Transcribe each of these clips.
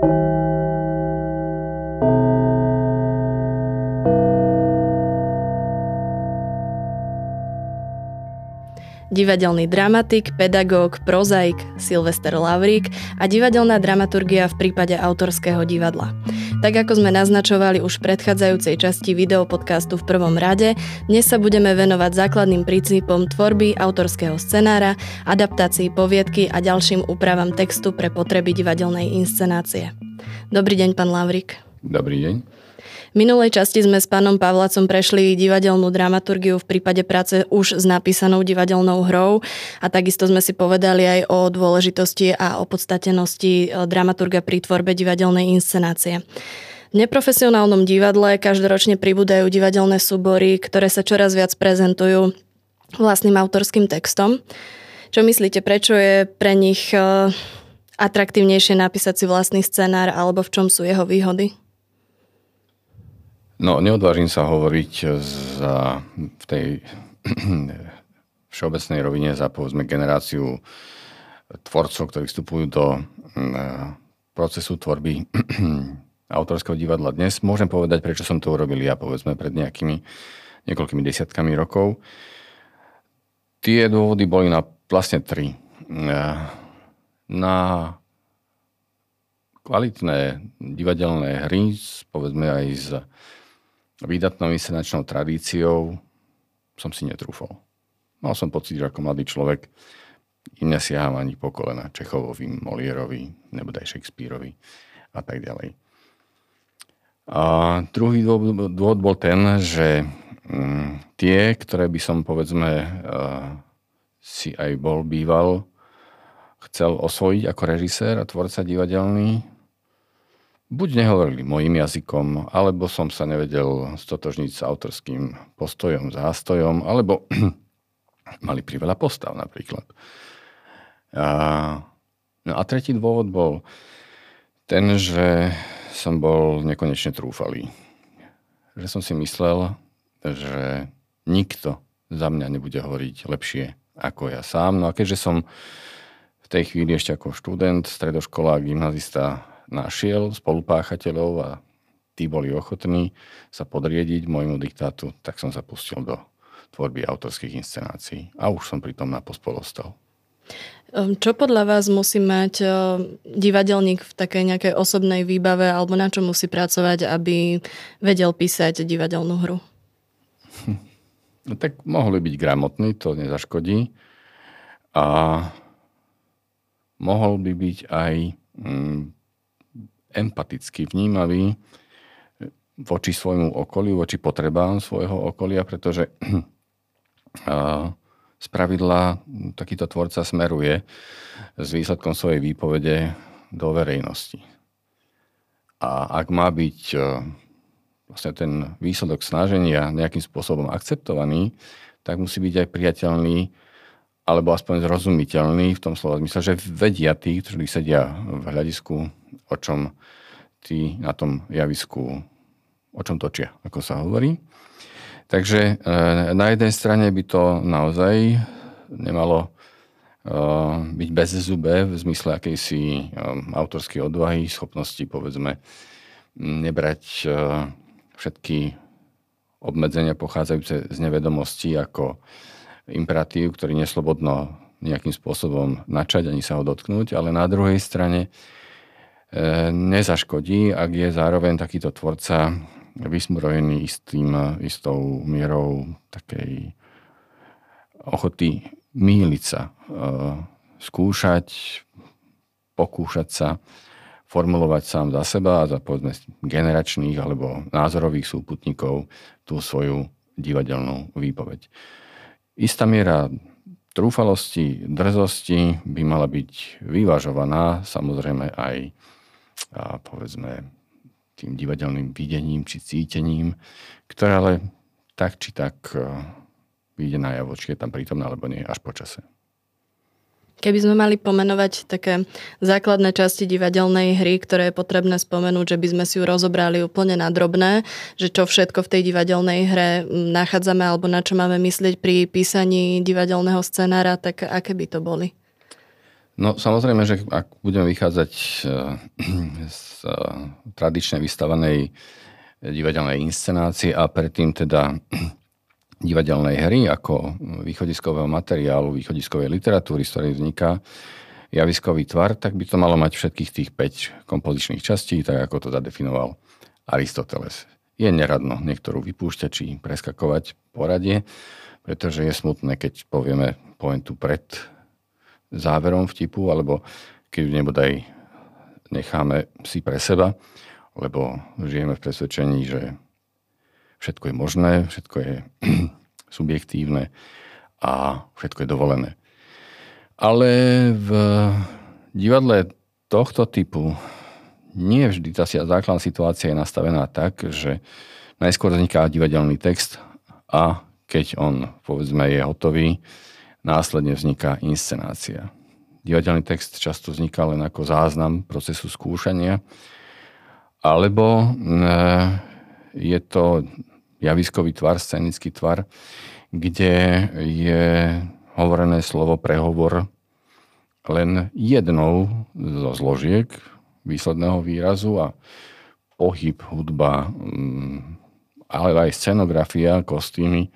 thank you divadelný dramatik, pedagóg, prozaik Silvester Lavrík a divadelná dramaturgia v prípade autorského divadla. Tak ako sme naznačovali už v predchádzajúcej časti videopodcastu v prvom rade, dnes sa budeme venovať základným princípom tvorby autorského scenára, adaptácii poviedky a ďalším úpravám textu pre potreby divadelnej inscenácie. Dobrý deň, pán Lavrík. Dobrý deň. Minulej časti sme s pánom Pavlacom prešli divadelnú dramaturgiu v prípade práce už s napísanou divadelnou hrou a takisto sme si povedali aj o dôležitosti a opodstatenosti e, dramaturga pri tvorbe divadelnej inscenácie. V neprofesionálnom divadle každoročne pribúdajú divadelné súbory, ktoré sa čoraz viac prezentujú vlastným autorským textom. Čo myslíte, prečo je pre nich e, atraktívnejšie napísať si vlastný scenár alebo v čom sú jeho výhody? No, neodvážim sa hovoriť za, v tej všeobecnej rovine za povedzme generáciu tvorcov, ktorí vstupujú do procesu tvorby autorského divadla dnes. Môžem povedať, prečo som to urobil ja, povedzme, pred nejakými niekoľkými desiatkami rokov. Tie dôvody boli na vlastne tri. Na kvalitné divadelné hry, povedzme aj z výdatnou inscenačnou tradíciou som si netrúfol. Mal som pocit, že ako mladý človek im nesiaham ani po kolena Čechovovi, Molierovi, nebo aj Shakespeareovi a tak ďalej. A druhý dôvod, bol ten, že mm, tie, ktoré by som povedzme uh, si aj bol býval, chcel osvojiť ako režisér a tvorca divadelný, buď nehovorili mojim jazykom, alebo som sa nevedel stotožniť s autorským postojom, zástojom, alebo mali priveľa postav napríklad. A, no a tretí dôvod bol ten, že som bol nekonečne trúfalý. Že som si myslel, že nikto za mňa nebude hovoriť lepšie ako ja sám. No a keďže som v tej chvíli ešte ako študent, stredoškolák, gymnazista našiel spolupáchateľov a tí boli ochotní sa podriediť môjmu diktátu, tak som sa pustil do tvorby autorských inscenácií. A už som pri tom na pospolostal. Ehm, čo podľa vás musí mať ehm, divadelník v takej nejakej osobnej výbave alebo na čo musí pracovať, aby vedel písať divadelnú hru? No tak mohli byť gramotný, to nezaškodí. A mohol by byť aj mm, empaticky vnímavý voči svojmu okoliu, voči potrebám svojho okolia, pretože z pravidla takýto tvorca smeruje s výsledkom svojej výpovede do verejnosti. A ak má byť e, vlastne ten výsledok snaženia nejakým spôsobom akceptovaný, tak musí byť aj priateľný alebo aspoň zrozumiteľný v tom slova zmysle, že vedia tí, ktorí sedia v hľadisku, o čom tí na tom javisku, o čom točia, ako sa hovorí. Takže e, na jednej strane by to naozaj nemalo e, byť bez zube v zmysle akejsi e, autorskej odvahy, schopnosti povedzme nebrať všetky obmedzenia pochádzajúce z nevedomosti ako imperatív, ktorý neslobodno nejakým spôsobom načať ani sa ho dotknúť, ale na druhej strane nezaškodí, ak je zároveň takýto tvorca vysmrojený istým, istou mierou takej ochoty míliť sa, e, skúšať, pokúšať sa, formulovať sám za seba a za povedzme generačných alebo názorových súputníkov tú svoju divadelnú výpoveď. Istá miera trúfalosti, drzosti by mala byť vyvažovaná samozrejme aj a povedzme tým divadelným videním či cítením, ktoré ale tak či tak e, vyjde najavo, či je tam prítomná alebo nie, až po čase. Keby sme mali pomenovať také základné časti divadelnej hry, ktoré je potrebné spomenúť, že by sme si ju rozobrali úplne na drobné, že čo všetko v tej divadelnej hre nachádzame alebo na čo máme myslieť pri písaní divadelného scenára, tak aké by to boli? No samozrejme, že ak budeme vychádzať z tradičnej vystavanej divadelnej inscenácie a predtým teda divadelnej hry ako východiskového materiálu, východiskovej literatúry, z ktorej vzniká javiskový tvar, tak by to malo mať všetkých tých 5 kompozičných častí, tak ako to zadefinoval Aristoteles. Je neradno niektorú vypúšťať či preskakovať poradie, pretože je smutné, keď povieme pointu pred záverom vtipu, alebo keď nebodaj necháme si pre seba, lebo žijeme v presvedčení, že všetko je možné, všetko je subjektívne a všetko je dovolené. Ale v divadle tohto typu nie vždy tá základná situácia je nastavená tak, že najskôr vzniká divadelný text a keď on, povedzme, je hotový, následne vzniká inscenácia. Divadelný text často vzniká len ako záznam procesu skúšania, alebo eh, je to javiskový tvar, scenický tvar, kde je hovorené slovo prehovor len jednou zo zložiek výsledného výrazu a pohyb, hudba, mm, ale aj scenografia, kostýmy,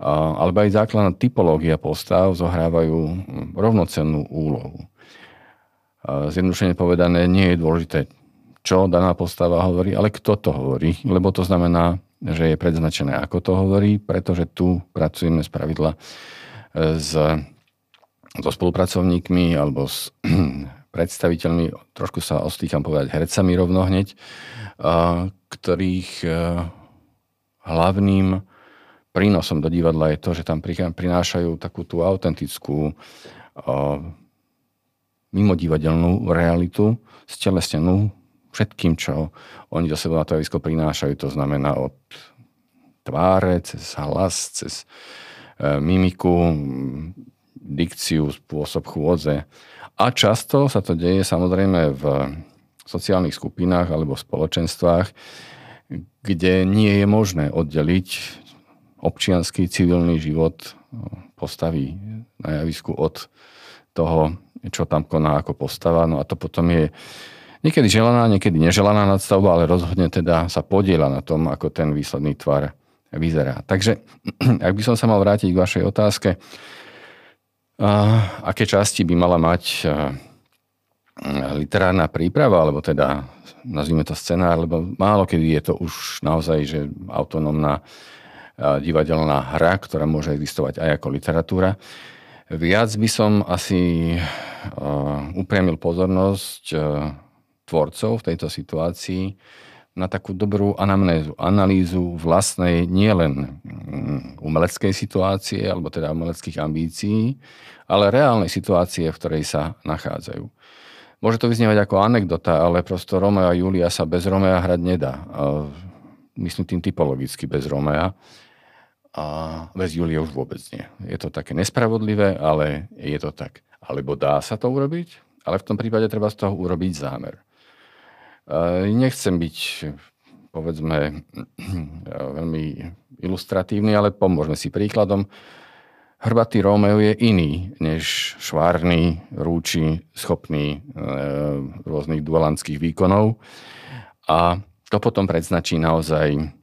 alebo aj základná typológia postav zohrávajú rovnocennú úlohu. Zjednodušene povedané, nie je dôležité, čo daná postava hovorí, ale kto to hovorí, lebo to znamená že je predznačené, ako to hovorí, pretože tu pracujeme z pravidla e, s, so spolupracovníkmi alebo s predstaviteľmi, trošku sa ostýcham povedať hercami rovno hneď, ktorých e, hlavným prínosom do divadla je to, že tam prinášajú takú tú autentickú mimodivadelnú realitu, stelesnenú všetkým, čo oni do seba na to prinášajú. To znamená od tváre, cez hlas, cez e, mimiku, dikciu, spôsob chôdze. A často sa to deje samozrejme v sociálnych skupinách alebo v spoločenstvách, kde nie je možné oddeliť občianský civilný život e, postavy na javisku od toho, čo tam koná ako postava. No a to potom je Niekedy želaná, niekedy neželaná nadstavba, ale rozhodne teda sa podiela na tom, ako ten výsledný tvar vyzerá. Takže, ak by som sa mal vrátiť k vašej otázke, aké časti by mala mať literárna príprava, alebo teda nazvime to scenár, lebo málo kedy je to už naozaj že autonómna divadelná hra, ktorá môže existovať aj ako literatúra. Viac by som asi upriamil pozornosť tvorcov v tejto situácii na takú dobrú anamnézu, analýzu vlastnej nielen mm, umeleckej situácie, alebo teda umeleckých ambícií, ale reálnej situácie, v ktorej sa nachádzajú. Môže to vyznievať ako anekdota, ale prosto Romeo a Julia sa bez Romea hrať nedá. Myslím tým typologicky bez Romea. A bez Julie už vôbec nie. Je to také nespravodlivé, ale je to tak. Alebo dá sa to urobiť, ale v tom prípade treba z toho urobiť zámer. Nechcem byť, povedzme, veľmi ilustratívny, ale pomôžeme si príkladom. Hrbatý Rómeo je iný než švárny, rúči, schopný e, rôznych dualantských výkonov. A to potom predznačí naozaj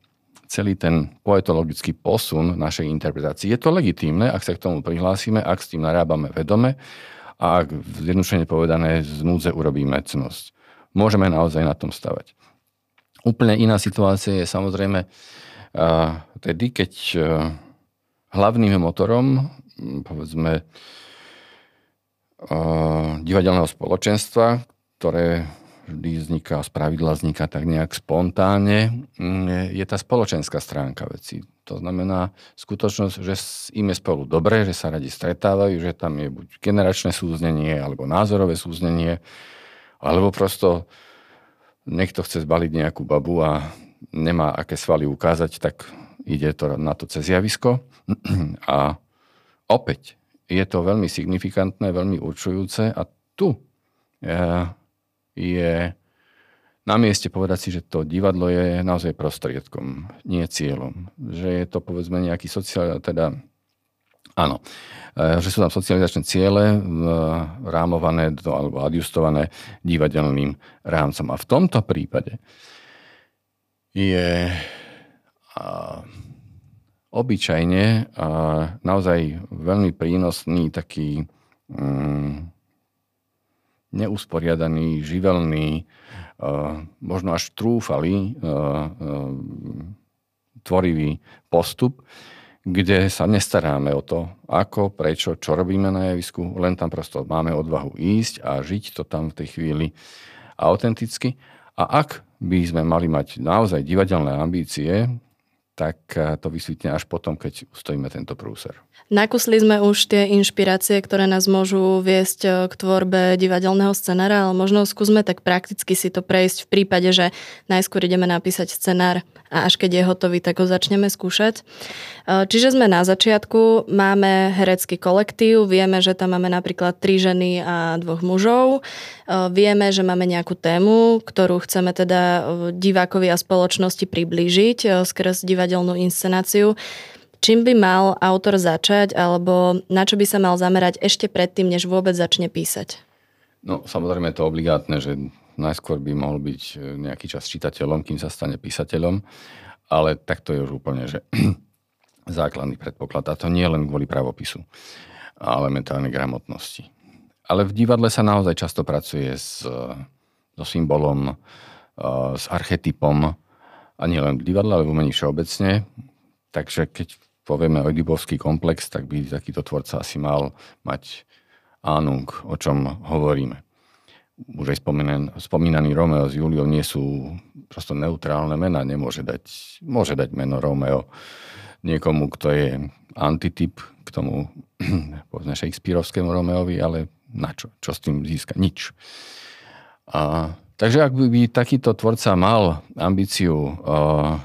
celý ten poetologický posun našej interpretácie. Je to legitímne, ak sa k tomu prihlásime, ak s tým narábame vedome a ak zjednodušene povedané z núdze urobíme cnosť môžeme naozaj na tom stavať. Úplne iná situácia je samozrejme tedy, keď hlavným motorom, povedzme, divadelného spoločenstva, ktoré vždy vzniká, z pravidla vzniká tak nejak spontánne, je tá spoločenská stránka veci. To znamená skutočnosť, že im je spolu dobre, že sa radi stretávajú, že tam je buď generačné súznenie alebo názorové súznenie, alebo prosto niekto chce zbaliť nejakú babu a nemá aké svaly ukázať, tak ide to na to cez javisko. A opäť je to veľmi signifikantné, veľmi určujúce a tu eh, je na mieste povedať si, že to divadlo je naozaj prostriedkom, nie cieľom. Že je to povedzme nejaký sociál, teda Áno, e, že sú tam socializačné ciele rámované do, alebo adjustované divadelným rámcom. A v tomto prípade je a, obyčajne a, naozaj veľmi prínosný taký mm, neusporiadaný, živelný, a, možno až trúfalý a, tvorivý postup, kde sa nestaráme o to, ako, prečo, čo robíme na javisku, len tam prosto máme odvahu ísť a žiť to tam v tej chvíli autenticky. A ak by sme mali mať naozaj divadelné ambície, tak eh, to vysvetne až potom, keď ustojíme tento prúser. Nakusli sme už tie inšpirácie, ktoré nás môžu viesť eh, k tvorbe divadelného scenára, ale možno skúsme tak prakticky si to prejsť v prípade, že najskôr ideme napísať scenár a až keď je hotový, tak ho začneme skúšať. Eh, čiže sme na začiatku, máme herecký kolektív, vieme, že tam máme napríklad tri ženy a dvoch mužov, vieme, že máme nejakú tému, ktorú chceme teda divákovi a spoločnosti priblížiť skrz divadelnú inscenáciu. Čím by mal autor začať, alebo na čo by sa mal zamerať ešte predtým, než vôbec začne písať? No, samozrejme je to obligátne, že najskôr by mohol byť e, nejaký čas čitateľom, kým sa stane písateľom, ale takto je už úplne, že základný predpoklad. A to nie len kvôli pravopisu a elementárnej gramotnosti. Ale v divadle sa naozaj často pracuje s, so symbolom, e, s archetypom, a nie len v divadle, ale v umení všeobecne. Takže keď povieme Oedipovský komplex, tak by takýto tvorca asi mal mať ánung, o čom hovoríme. Už aj spomínaný Romeo s Juliou nie sú prosto neutrálne mená. Nemôže dať, môže dať meno Romeo niekomu, kto je antityp k tomu povedzme Shakespeareovskému Romeovi, ale na čo? Čo s tým získa? Nič. A Takže ak by takýto tvorca mal ambíciu uh,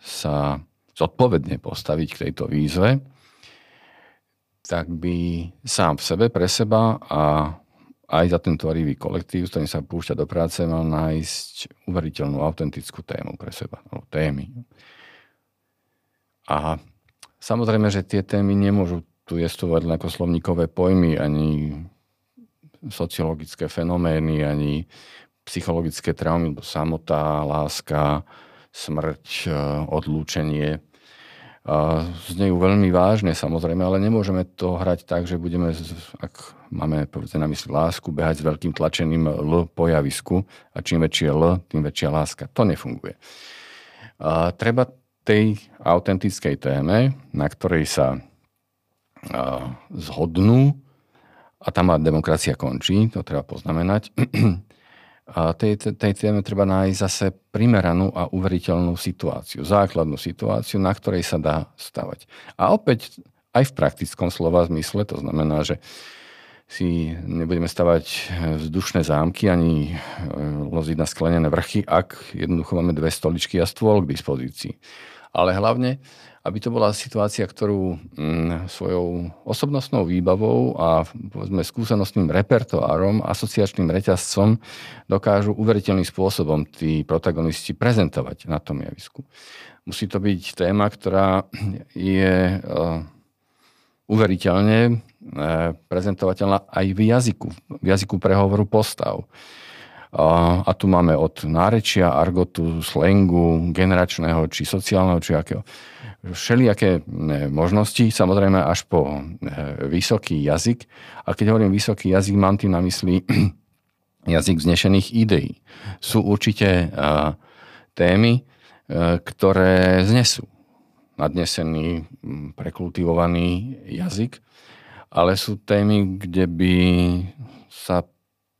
sa zodpovedne postaviť k tejto výzve, tak by sám v sebe, pre seba a aj za ten tvorivý kolektív, s ktorým sa púšťa do práce, mal nájsť uveriteľnú, autentickú tému pre seba, alebo témy. A samozrejme, že tie témy nemôžu tu jestovať len ako slovníkové pojmy, ani sociologické fenomény, ani psychologické traumy, samota, láska, smrť, e, odlúčenie. Znejú veľmi vážne samozrejme, ale nemôžeme to hrať tak, že budeme, ak máme povedzme na mysli lásku, behať s veľkým tlačeným L po javisku a čím väčšie L, tým väčšia láska. To nefunguje. A treba tej autentickej téme, na ktorej sa zhodnú, a tam demokracia končí, to treba poznamenať, a tej, tej téme treba nájsť zase primeranú a uveriteľnú situáciu, základnú situáciu, na ktorej sa dá stavať. A opäť aj v praktickom slova zmysle, to znamená, že si nebudeme stavať vzdušné zámky ani e, loziť na sklenené vrchy, ak jednoducho máme dve stoličky a stôl k dispozícii. Ale hlavne aby to bola situácia, ktorú mm, svojou osobnostnou výbavou a povedzme skúsenostným repertoárom, asociačným reťazcom dokážu uveriteľným spôsobom tí protagonisti prezentovať na tom javisku. Musí to byť téma, ktorá je uh, uveriteľne uh, prezentovateľná aj v jazyku, v jazyku prehovoru postav. A tu máme od nárečia, argotu, slengu, generačného či sociálneho, či akého všelijaké e, možnosti, samozrejme až po e, vysoký jazyk. A keď hovorím vysoký jazyk, mám tým na mysli jazyk vznešených ideí. Sú určite e, témy, ktoré znesú nadnesený, prekultivovaný jazyk, ale sú témy, kde by sa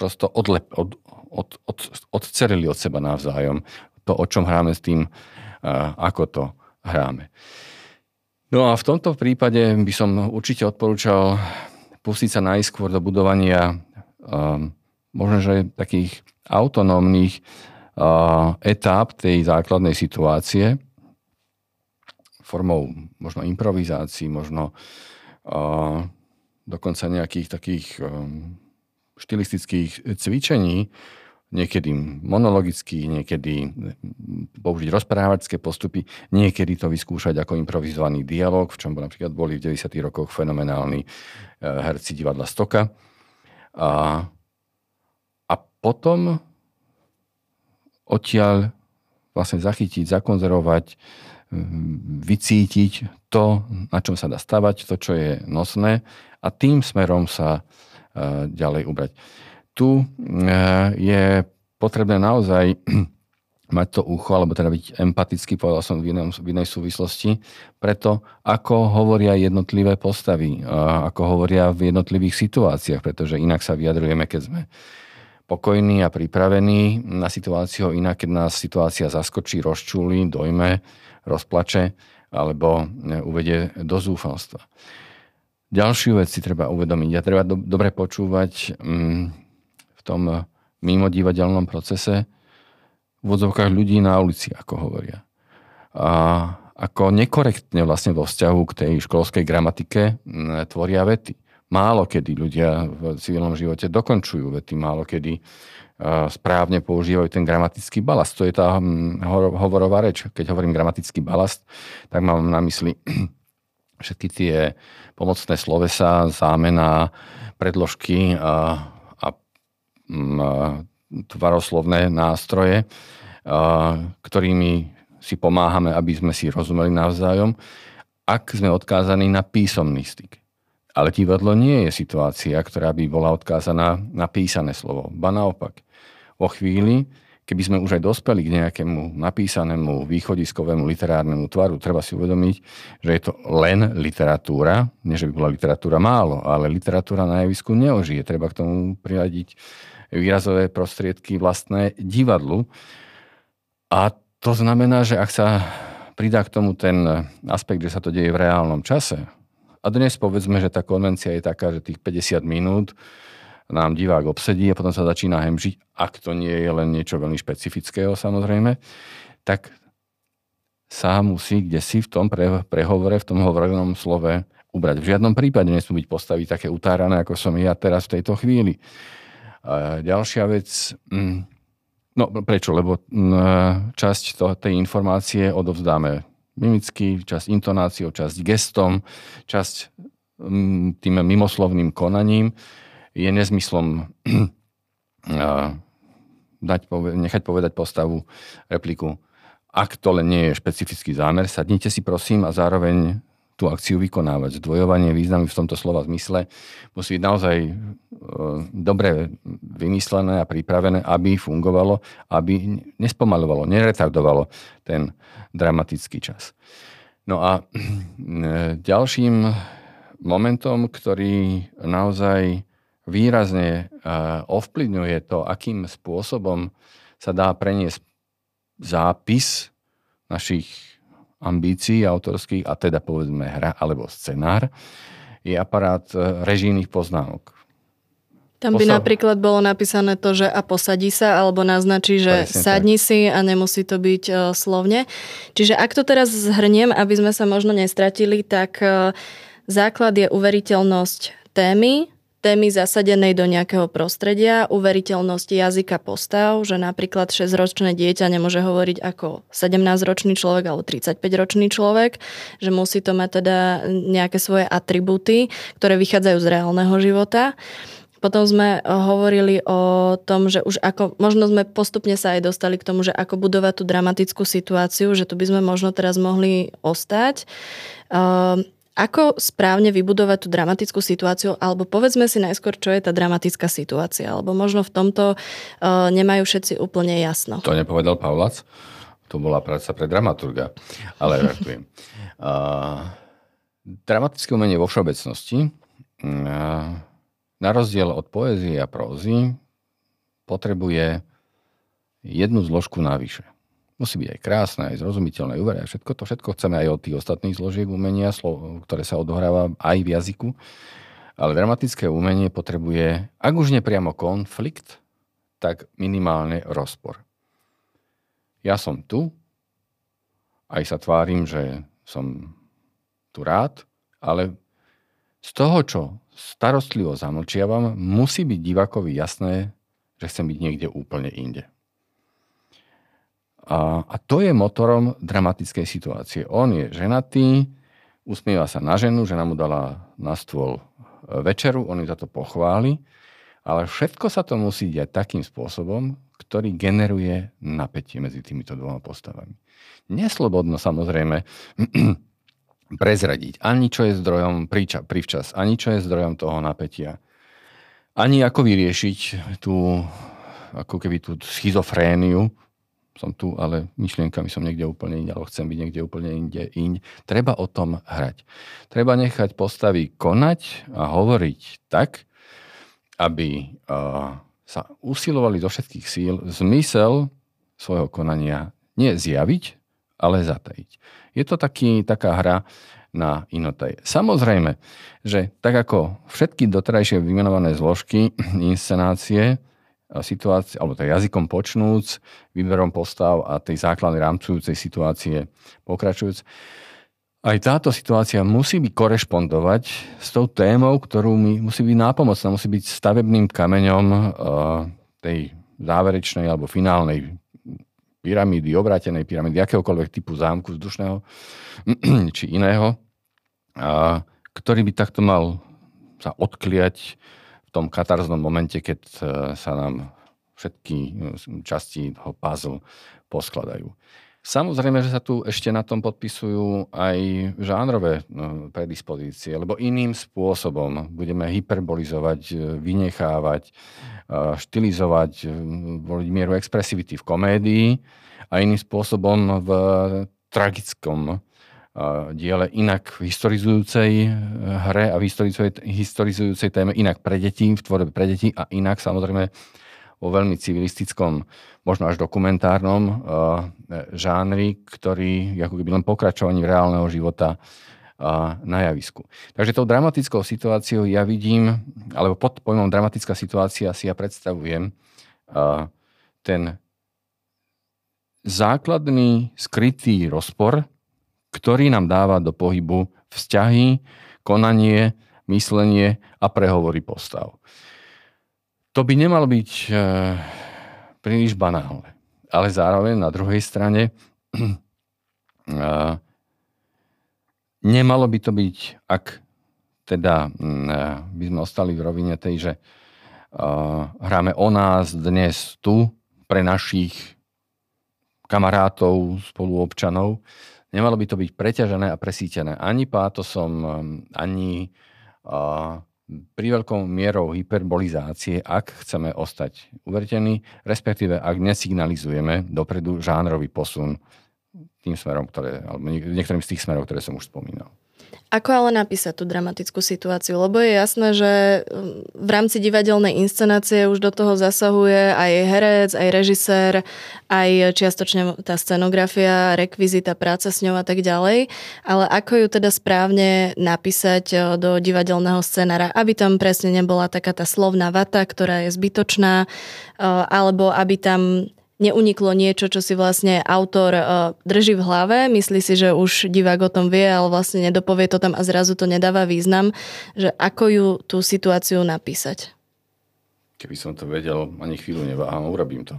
prosto odlep, od, od, od, odcerili od seba navzájom. To, o čom hráme s tým, ako to hráme. No a v tomto prípade by som určite odporúčal pustiť sa najskôr do budovania um, možno, že takých autonómnych uh, etáp tej základnej situácie formou možno improvizácií, možno uh, dokonca nejakých takých um, štilistických cvičení, niekedy monologicky, niekedy použiť rozprávačské postupy, niekedy to vyskúšať ako improvizovaný dialog, v čom napríklad boli v 90. rokoch fenomenálni herci divadla Stoka. A, a potom odtiaľ vlastne zachytiť, zakonzervovať, vycítiť to, na čom sa dá stavať, to, čo je nosné a tým smerom sa ďalej ubrať. Tu e, je potrebné naozaj mať to ucho, alebo teda byť empatický, povedal som v, inom, v inej súvislosti, preto ako hovoria jednotlivé postavy, ako hovoria v jednotlivých situáciách, pretože inak sa vyjadrujeme, keď sme pokojní a pripravení na situáciu, inak keď nás situácia zaskočí, rozčúli, dojme, rozplače alebo uvedie do zúfalstva. Ďalšiu vec si treba uvedomiť a treba do, dobre počúvať mm, v tom mimo divadelnom procese v odzovkách ľudí na ulici, ako hovoria. A ako nekorektne vlastne vo vzťahu k tej školskej gramatike mm, tvoria vety. Málo kedy ľudia v civilnom živote dokončujú vety, málo kedy správne používajú ten gramatický balast. To je tá hm, hovorová reč. Keď hovorím gramatický balast, tak mám na mysli všetky tie pomocné slovesa, zámena, predložky a, a, hm, a tvaroslovné nástroje, a, ktorými si pomáhame, aby sme si rozumeli navzájom, ak sme odkázaní na písomný styk. Ale divadlo nie je situácia, ktorá by bola odkázaná na písané slovo. Ba naopak. Vo chvíli, keby sme už aj dospeli k nejakému napísanému východiskovému literárnemu tvaru, treba si uvedomiť, že je to len literatúra, nie že by bola literatúra málo, ale literatúra na javisku neožije. Treba k tomu priradiť výrazové prostriedky vlastné divadlu. A to znamená, že ak sa pridá k tomu ten aspekt, že sa to deje v reálnom čase, a dnes povedzme, že tá konvencia je taká, že tých 50 minút nám divák obsedí a potom sa začína hemžiť, ak to nie je len niečo veľmi špecifického samozrejme, tak sa musí kde si v tom pre, prehovore, v tom hovorenom slove ubrať. V žiadnom prípade nesmú byť postavy také utárané, ako som ja teraz v tejto chvíli. A ďalšia vec, mm, no prečo? Lebo mm, časť to, tej informácie odovzdáme mimicky, časť intonáciou, časť gestom, časť mm, tým mimoslovným konaním je nezmyslom dať, nechať povedať postavu repliku. Ak to len nie je špecifický zámer, sadnite si prosím a zároveň tú akciu vykonávať. Zdvojovanie významy v tomto slova zmysle musí byť naozaj e, dobre vymyslené a pripravené, aby fungovalo, aby nespomalovalo, neretardovalo ten dramatický čas. No a e, ďalším momentom, ktorý naozaj výrazne e, ovplyvňuje to, akým spôsobom sa dá preniesť zápis našich ambícií autorských, a teda povedzme hra alebo scenár, je aparát e, režijných poznámok. Tam by Posa- napríklad bolo napísané to, že a posadí sa, alebo naznačí, že Presne sadni tak. si a nemusí to byť uh, slovne. Čiže ak to teraz zhrniem, aby sme sa možno nestratili, tak uh, základ je uveriteľnosť témy, témy zasadenej do nejakého prostredia, uveriteľnosť jazyka postav, že napríklad 6-ročné dieťa nemôže hovoriť ako 17-ročný človek alebo 35-ročný človek, že musí to mať teda nejaké svoje atribúty, ktoré vychádzajú z reálneho života. Potom sme hovorili o tom, že už ako, možno sme postupne sa aj dostali k tomu, že ako budovať tú dramatickú situáciu, že tu by sme možno teraz mohli ostať. Ehm, ako správne vybudovať tú dramatickú situáciu, alebo povedzme si najskôr, čo je tá dramatická situácia, alebo možno v tomto uh, nemajú všetci úplne jasno. To nepovedal Pavlac? To bola práca pre dramaturga, ale vertujem. uh, dramatické umenie vo všeobecnosti, uh, na rozdiel od poézie a prózy, potrebuje jednu zložku navyše. Musí byť aj krásne, aj zrozumiteľné, uveria. Všetko to všetko chceme aj od tých ostatných zložiek umenia, ktoré sa odohráva aj v jazyku. Ale dramatické umenie potrebuje, ak už nepriamo konflikt, tak minimálne rozpor. Ja som tu, aj sa tvárim, že som tu rád, ale z toho, čo starostlivo zamlčiavam, musí byť divákovi jasné, že chcem byť niekde úplne inde. A, a to je motorom dramatickej situácie. On je ženatý, usmieva sa na ženu, žena mu dala na stôl e, večeru, on ju za to pochváli, ale všetko sa to musí diať takým spôsobom, ktorý generuje napätie medzi týmito dvoma postavami. Neslobodno samozrejme prezradiť ani čo je zdrojom príča, privčas, ani čo je zdrojom toho napätia, ani ako vyriešiť tú, ako keby tú schizofréniu, som tu, ale myšlienkami som niekde úplne inde, alebo chcem byť niekde úplne inde, inde. Treba o tom hrať. Treba nechať postavy konať a hovoriť tak, aby uh, sa usilovali zo všetkých síl zmysel svojho konania nie zjaviť, ale zatajiť. Je to taký, taká hra na inotaj. Samozrejme, že tak ako všetky doterajšie vymenované zložky inscenácie, situácie, alebo teda jazykom počnúc, výberom postav a tej základnej rámcujúcej situácie pokračujúc, aj táto situácia musí byť korešpondovať s tou témou, ktorú mi musí byť nápomocná, musí byť stavebným kameňom uh, tej záverečnej alebo finálnej pyramídy, obrátenej pyramídy, akéhokoľvek typu zámku vzdušného či iného, ktorý by takto mal sa odkliať tom katarznom momente, keď e, sa nám všetky e, časti toho puzzle poskladajú. Samozrejme, že sa tu ešte na tom podpisujú aj žánrové e, predispozície, lebo iným spôsobom budeme hyperbolizovať, vynechávať, štilizovať, voliť mieru expresivity v komédii a iným spôsobom v tragickom diele inak v historizujúcej eh, hre a v historizujúcej téme inak pre deti, v tvorbe pre deti a inak samozrejme vo veľmi civilistickom, možno až dokumentárnom uh, žánri, ktorý ako keby len pokračovaní reálneho života uh, na javisku. Takže tou dramatickou situáciou ja vidím, alebo pod pojmom dramatická situácia si ja predstavujem uh, ten základný skrytý rozpor ktorý nám dáva do pohybu vzťahy, konanie, myslenie a prehovory postav. To by nemalo byť e, príliš banálne. Ale zároveň na druhej strane e, nemalo by to byť, ak teda e, by sme ostali v rovine tej, že e, hráme o nás dnes tu pre našich kamarátov, spoluobčanov, Nemalo by to byť preťažené a presítené ani pátosom, um, ani uh, pri veľkou mierou hyperbolizácie, ak chceme ostať uvertení, respektíve ak nesignalizujeme dopredu žánrový posun tým smerom, ktoré, alebo niektorým z tých smerov, ktoré som už spomínal. Ako ale napísať tú dramatickú situáciu? Lebo je jasné, že um, v rámci divadelnej inscenácie už do toho zasahuje aj herec, aj režisér, aj čiastočne tá scenografia, rekvizita, práca s ňou a tak ďalej. Ale ako ju teda správne napísať uh, do divadelného scenára, aby tam presne nebola taká tá slovná vata, ktorá je zbytočná, uh, alebo aby tam neuniklo niečo, čo si vlastne autor uh, drží v hlave, myslí si, že už divák o tom vie, ale vlastne nedopovie to tam a zrazu to nedáva význam, že ako ju tú situáciu napísať. Keby som to vedel, ani chvíľu neváham, urobím to.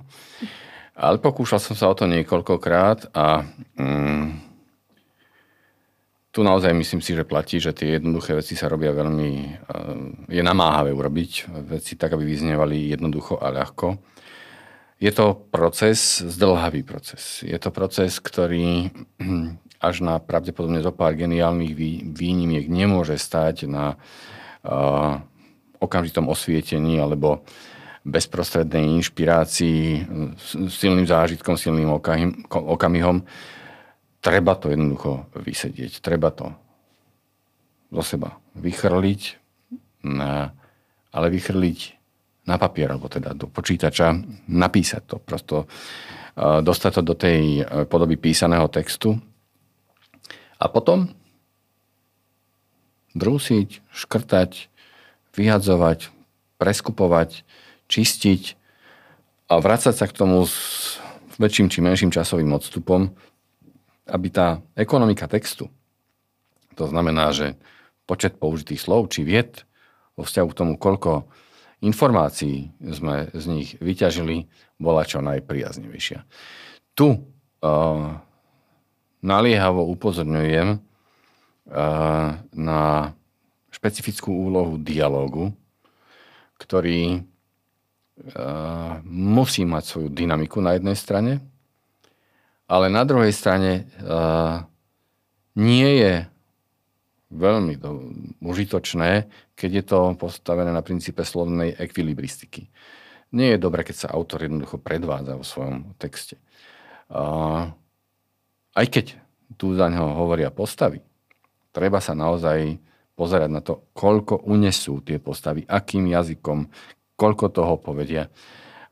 Ale pokúšal som sa o to niekoľkokrát a mm, tu naozaj myslím si, že platí, že tie jednoduché veci sa robia veľmi... Uh, je namáhavé urobiť veci tak, aby vyznievali jednoducho a ľahko je to proces, zdlhavý proces. Je to proces, ktorý až na pravdepodobne zo pár geniálnych výnimiek nemôže stať na uh, okamžitom osvietení alebo bezprostrednej inšpirácii, silným zážitkom, silným okamihom. Treba to jednoducho vysedieť. Treba to zo seba vychrliť, ale vychrliť na papier, alebo teda do počítača, napísať to. Prosto dostať to do tej e, podoby písaného textu a potom brúsiť, škrtať, vyhadzovať, preskupovať, čistiť a vrácať sa k tomu s väčším či menším časovým odstupom, aby tá ekonomika textu, to znamená, že počet použitých slov či viet vo vzťahu k tomu, koľko informácií sme z nich vyťažili, bola čo najpriaznivejšia. Tu uh, naliehavo upozorňujem uh, na špecifickú úlohu dialógu, ktorý uh, musí mať svoju dynamiku na jednej strane, ale na druhej strane uh, nie je veľmi to, užitočné, keď je to postavené na princípe slovnej ekvilibristiky. Nie je dobré, keď sa autor jednoducho predvádza vo svojom texte. Uh, aj keď tu za neho hovoria postavy, treba sa naozaj pozerať na to, koľko unesú tie postavy, akým jazykom, koľko toho povedia.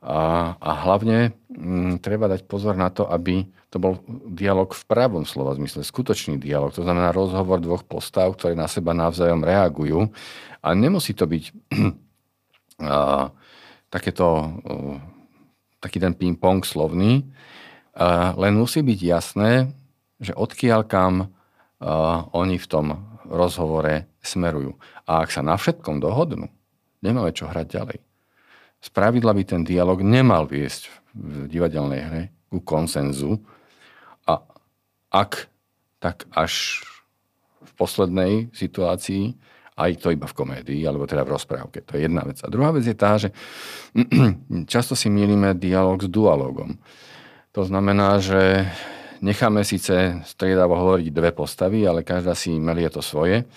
A, a hlavne m, mm, treba dať pozor na to, aby to bol dialog v pravom slova zmysle, skutočný dialog. To znamená rozhovor dvoch postav, ktoré na seba navzájom reagujú. A nemusí to byť a, takéto, a, taký ten ping-pong slovný, a, len musí byť jasné, že odkiaľ kam a, oni v tom rozhovore smerujú. A ak sa na všetkom dohodnú, nemáme čo hrať ďalej. Z pravidla by ten dialog nemal viesť v divadelnej hre ku konsenzu a ak, tak až v poslednej situácii, aj to iba v komédii, alebo teda v rozprávke. To je jedna vec. A druhá vec je tá, že často si milíme dialog s dualogom. To znamená, že necháme síce striedavo hovoriť dve postavy, ale každá si melie to svoje.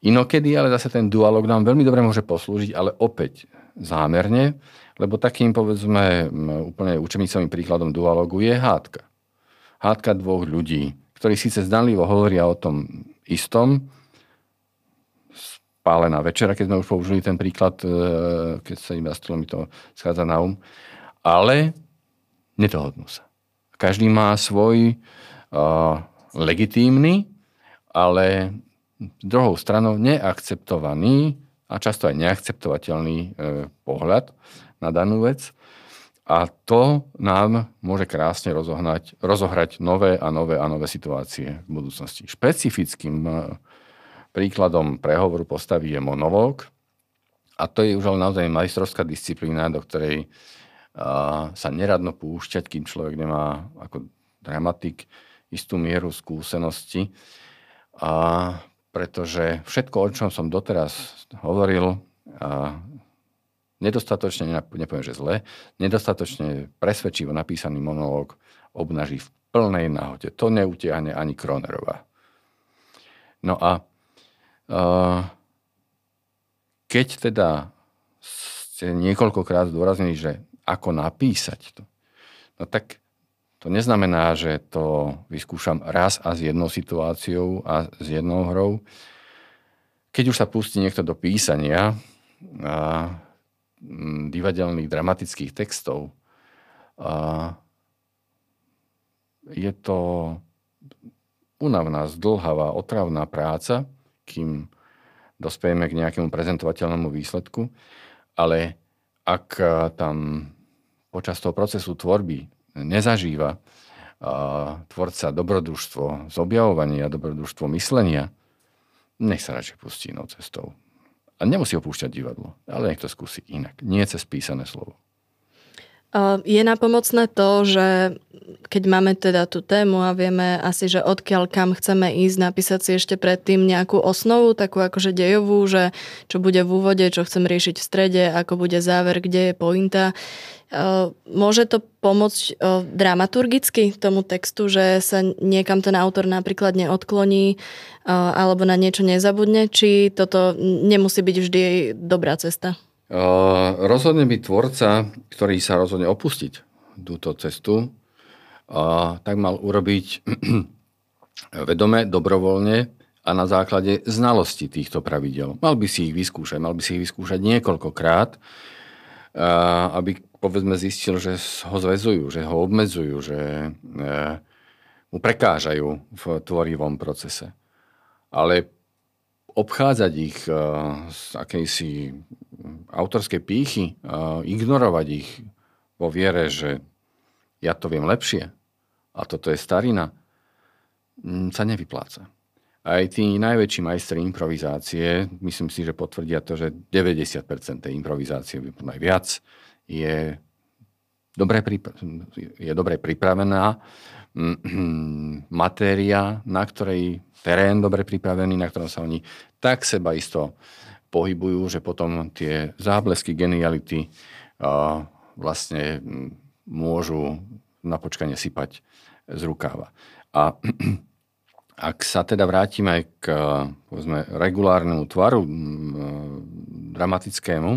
Inokedy ale zase ten dualog nám veľmi dobre môže poslúžiť, ale opäť zámerne, lebo takým povedzme úplne učebnicovým príkladom dualogu je hádka. Hádka dvoch ľudí, ktorí síce zdanlivo hovoria o tom istom, spálená večera, keď sme už použili ten príklad, e, keď sa im mi to schádza na um, ale nedohodnú sa. Každý má svoj uh, legitímny, ale druhou stranou neakceptovaný a často aj neakceptovateľný e, pohľad na danú vec. A to nám môže krásne rozohnať, rozohrať nové a nové a nové situácie v budúcnosti. Špecifickým e, príkladom prehovoru postavy je monológ. A to je už ale naozaj majstrovská disciplína, do ktorej a, sa neradno púšťať, kým človek nemá ako dramatik istú mieru skúsenosti. A pretože všetko, o čom som doteraz hovoril, a nedostatočne, nepoviem, že zle, nedostatočne presvedčivo napísaný monológ obnaží v plnej náhode. To neutiahne ani Kronerová. No a uh, keď teda ste niekoľkokrát zdôraznili, že ako napísať to, no tak to neznamená, že to vyskúšam raz a s jednou situáciou a s jednou hrou. Keď už sa pustí niekto do písania a, divadelných dramatických textov, a, je to únavná, zdlhavá, otravná práca, kým dospejeme k nejakému prezentovateľnému výsledku, ale ak tam počas toho procesu tvorby nezažíva tvorca dobrodružstvo z objavovania, dobrodružstvo myslenia, nech sa radšej pustí inou cestou. A nemusí opúšťať divadlo, ale nech to skúsi inak. Nie cez písané slovo. Je napomocné to, že keď máme teda tú tému a vieme asi, že odkiaľ kam chceme ísť, napísať si ešte predtým nejakú osnovu, takú akože dejovú, že čo bude v úvode, čo chcem riešiť v strede, ako bude záver, kde je pointa. Môže to pomôcť dramaturgicky tomu textu, že sa niekam ten autor napríklad neodkloní alebo na niečo nezabudne, či toto nemusí byť vždy dobrá cesta? Rozhodne by tvorca, ktorý sa rozhodne opustiť túto cestu, tak mal urobiť vedome, dobrovoľne a na základe znalosti týchto pravidel. Mal by si ich vyskúšať, mal by si ich vyskúšať niekoľkokrát, aby povedzme zistil, že ho zväzujú, že ho obmedzujú, že mu prekážajú v tvorivom procese. Ale obchádzať ich z akejsi autorskej pýchy, ignorovať ich vo viere, že ja to viem lepšie a toto je starina, sa nevypláca. aj tí najväčší majstri improvizácie, myslím si, že potvrdia to, že 90% tej improvizácie, aj viac, je dobre, je dobre pripravená matéria, na ktorej terén dobre pripravený, na ktorom sa oni tak seba isto pohybujú, že potom tie záblesky geniality vlastne môžu na počkanie sypať z rukáva. A ak sa teda vrátime k povedzme, regulárnemu tvaru dramatickému,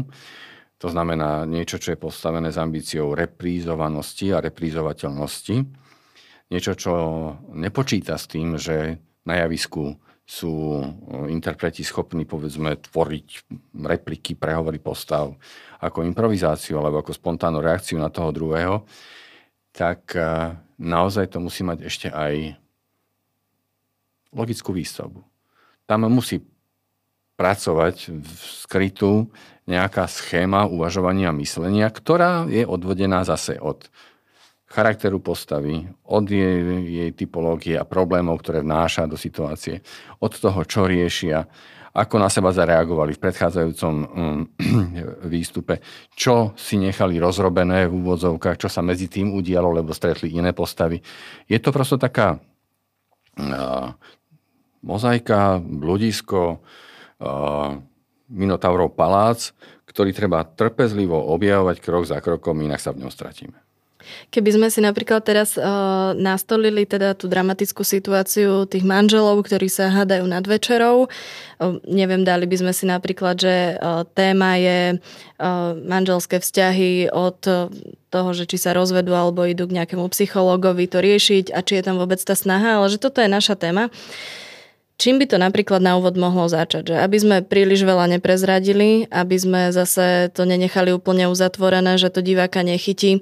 to znamená niečo, čo je postavené s ambíciou reprízovanosti a reprízovateľnosti, niečo, čo nepočíta s tým, že na javisku sú interpreti schopní povedzme tvoriť repliky, prehovory postav ako improvizáciu alebo ako spontánnu reakciu na toho druhého, tak naozaj to musí mať ešte aj logickú výstavbu. Tam musí pracovať v skrytú nejaká schéma uvažovania a myslenia, ktorá je odvodená zase od charakteru postavy, od jej, jej typológie a problémov, ktoré vnáša do situácie, od toho, čo riešia, ako na seba zareagovali v predchádzajúcom um, výstupe, čo si nechali rozrobené v úvodzovkách, čo sa medzi tým udialo, lebo stretli iné postavy. Je to prosto taká uh, mozaika, bludisko, uh, Minotaurov palác, ktorý treba trpezlivo objavovať krok za krokom, inak sa v ňom stratíme. Keby sme si napríklad teraz uh, nastolili teda tú dramatickú situáciu tých manželov, ktorí sa hádajú nad večerou, uh, neviem, dali by sme si napríklad, že uh, téma je uh, manželské vzťahy od uh, toho, že či sa rozvedú alebo idú k nejakému psychológovi to riešiť a či je tam vôbec tá snaha, ale že toto je naša téma. Čím by to napríklad na úvod mohlo začať? Že aby sme príliš veľa neprezradili, aby sme zase to nenechali úplne uzatvorené, že to diváka nechytí.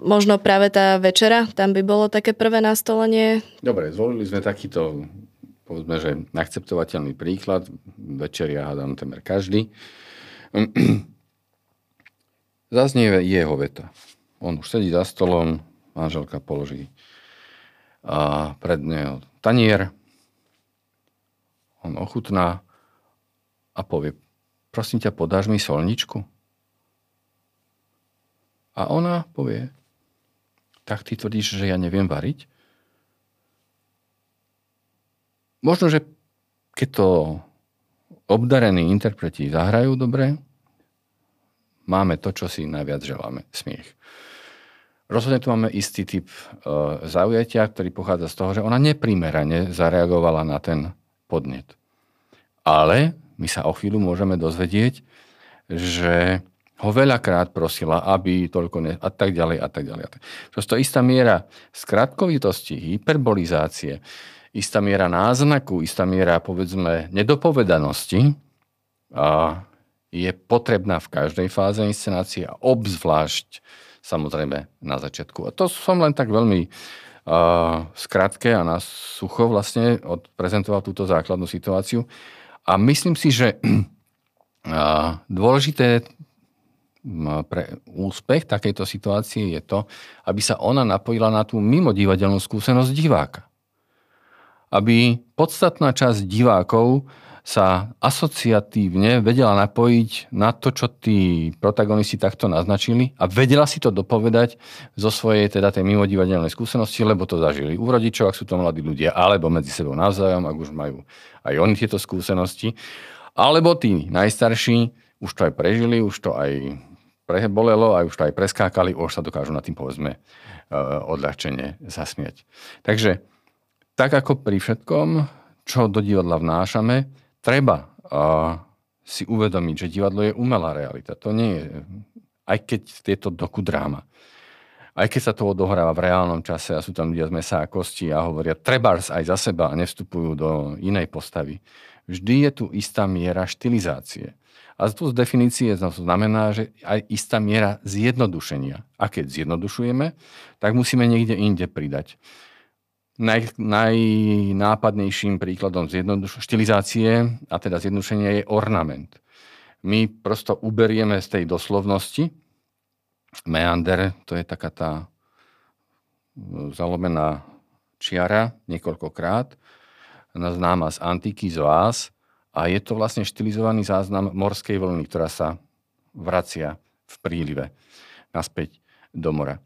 Možno práve tá večera, tam by bolo také prvé nastolenie? Dobre, zvolili sme takýto, povedzme, že akceptovateľný príklad. Večeria hádam temer každý. Zaznie jeho veta. On už sedí za stolom, manželka položí a pred neho tanier, on ochutná a povie, prosím ťa, podáš mi solničku? A ona povie, tak ty tvrdíš, že ja neviem variť? Možno, že keď to obdarení interpreti zahrajú dobre, máme to, čo si najviac želáme, smiech. Rozhodne tu máme istý typ e, zaujatia, ktorý pochádza z toho, že ona neprimerane zareagovala na ten podnet. Ale my sa o chvíľu môžeme dozvedieť, že ho veľakrát prosila, aby toľko ne... a tak ďalej a tak ďalej. Prosto istá miera skratkovitosti, hyperbolizácie, istá miera náznaku, istá miera, povedzme, nedopovedanosti a je potrebná v každej fáze inscenácie a obzvlášť samozrejme na začiatku. A to som len tak veľmi skratke a na sucho vlastne odprezentoval túto základnú situáciu. A myslím si, že dôležité pre úspech takejto situácie je to, aby sa ona napojila na tú mimodivadelnú skúsenosť diváka. Aby podstatná časť divákov sa asociatívne vedela napojiť na to, čo tí protagonisti takto naznačili a vedela si to dopovedať zo svojej teda tej mimodivadelnej skúsenosti, lebo to zažili u rodičov, ak sú to mladí ľudia, alebo medzi sebou navzájom, ak už majú aj oni tieto skúsenosti. Alebo tí najstarší už to aj prežili, už to aj prebolelo, aj už to aj preskákali, už sa dokážu na tým povedzme eh, odľahčenie zasmiať. Takže tak ako pri všetkom, čo do divadla vnášame, treba uh, si uvedomiť, že divadlo je umelá realita. To nie je, aj keď je to doku dráma. Aj keď sa to odohráva v reálnom čase a sú tam ľudia z mesa a kosti a hovoria trebárs aj za seba a nevstupujú do inej postavy. Vždy je tu istá miera štilizácie. A to z definície znamená, že aj istá miera zjednodušenia. A keď zjednodušujeme, tak musíme niekde inde pridať. Naj, najnápadnejším príkladom štilizácie a teda zjednodušenia je ornament. My prosto uberieme z tej doslovnosti. Meander, to je taká tá zalomená čiara niekoľkokrát. známa z antiky z vás a je to vlastne štilizovaný záznam morskej vlny, ktorá sa vracia v prílive naspäť do mora.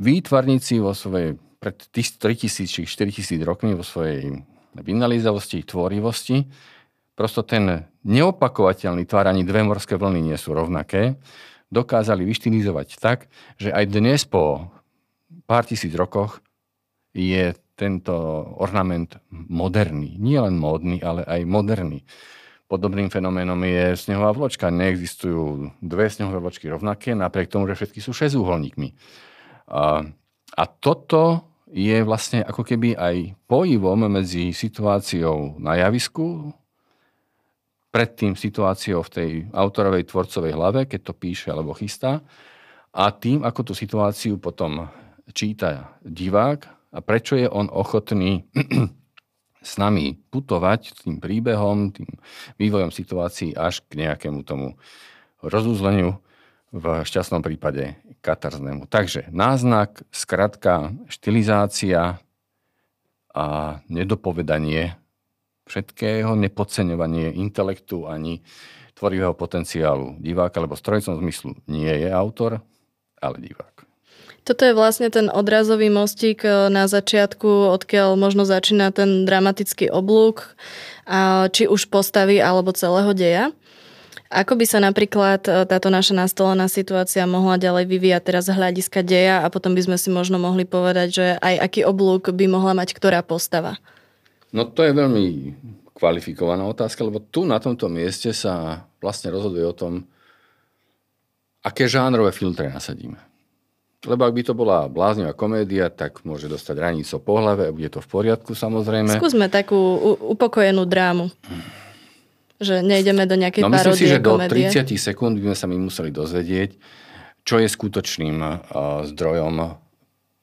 Výtvarníci vo svojej pred 3000 či 4000 rokmi vo svojej vynalizavosti, tvorivosti, prosto ten neopakovateľný tvár ani dve morské vlny nie sú rovnaké, dokázali vyštilizovať tak, že aj dnes po pár tisíc rokoch je tento ornament moderný. Nie len módny, ale aj moderný. Podobným fenoménom je snehová vločka. Neexistujú dve snehové vločky rovnaké, napriek tomu, že všetky sú šesťúholníkmi. A, a toto je vlastne ako keby aj pojivom medzi situáciou na javisku, predtým situáciou v tej autorovej tvorcovej hlave, keď to píše alebo chystá, a tým, ako tú situáciu potom číta divák a prečo je on ochotný s nami putovať tým príbehom, tým vývojom situácií až k nejakému tomu rozúzleniu, v šťastnom prípade katarznému. Takže náznak, skratka, štilizácia a nedopovedanie všetkého, nepodceňovanie intelektu ani tvorivého potenciálu diváka, lebo v strojicom zmyslu nie je autor, ale divák. Toto je vlastne ten odrazový mostík eh, na začiatku, odkiaľ možno začína ten dramatický oblúk, či už postavy alebo celého deja. Ako by sa napríklad e, táto naša nastolená situácia mohla ďalej vyvíjať teraz z hľadiska deja a potom by sme si možno mohli povedať, že aj aký oblúk by mohla mať ktorá postava? No to je veľmi kvalifikovaná otázka, lebo tu na tomto mieste sa vlastne rozhoduje o tom, aké žánrové filtre nasadíme. Lebo ak by to bola bláznivá komédia, tak môže dostať ranico po hlave, bude to v poriadku samozrejme. Skúsme takú upokojenú drámu že nejdeme do nejakej no, myslím si, že komédie. do 30 sekúnd by sme sa my museli dozvedieť, čo je skutočným uh, zdrojom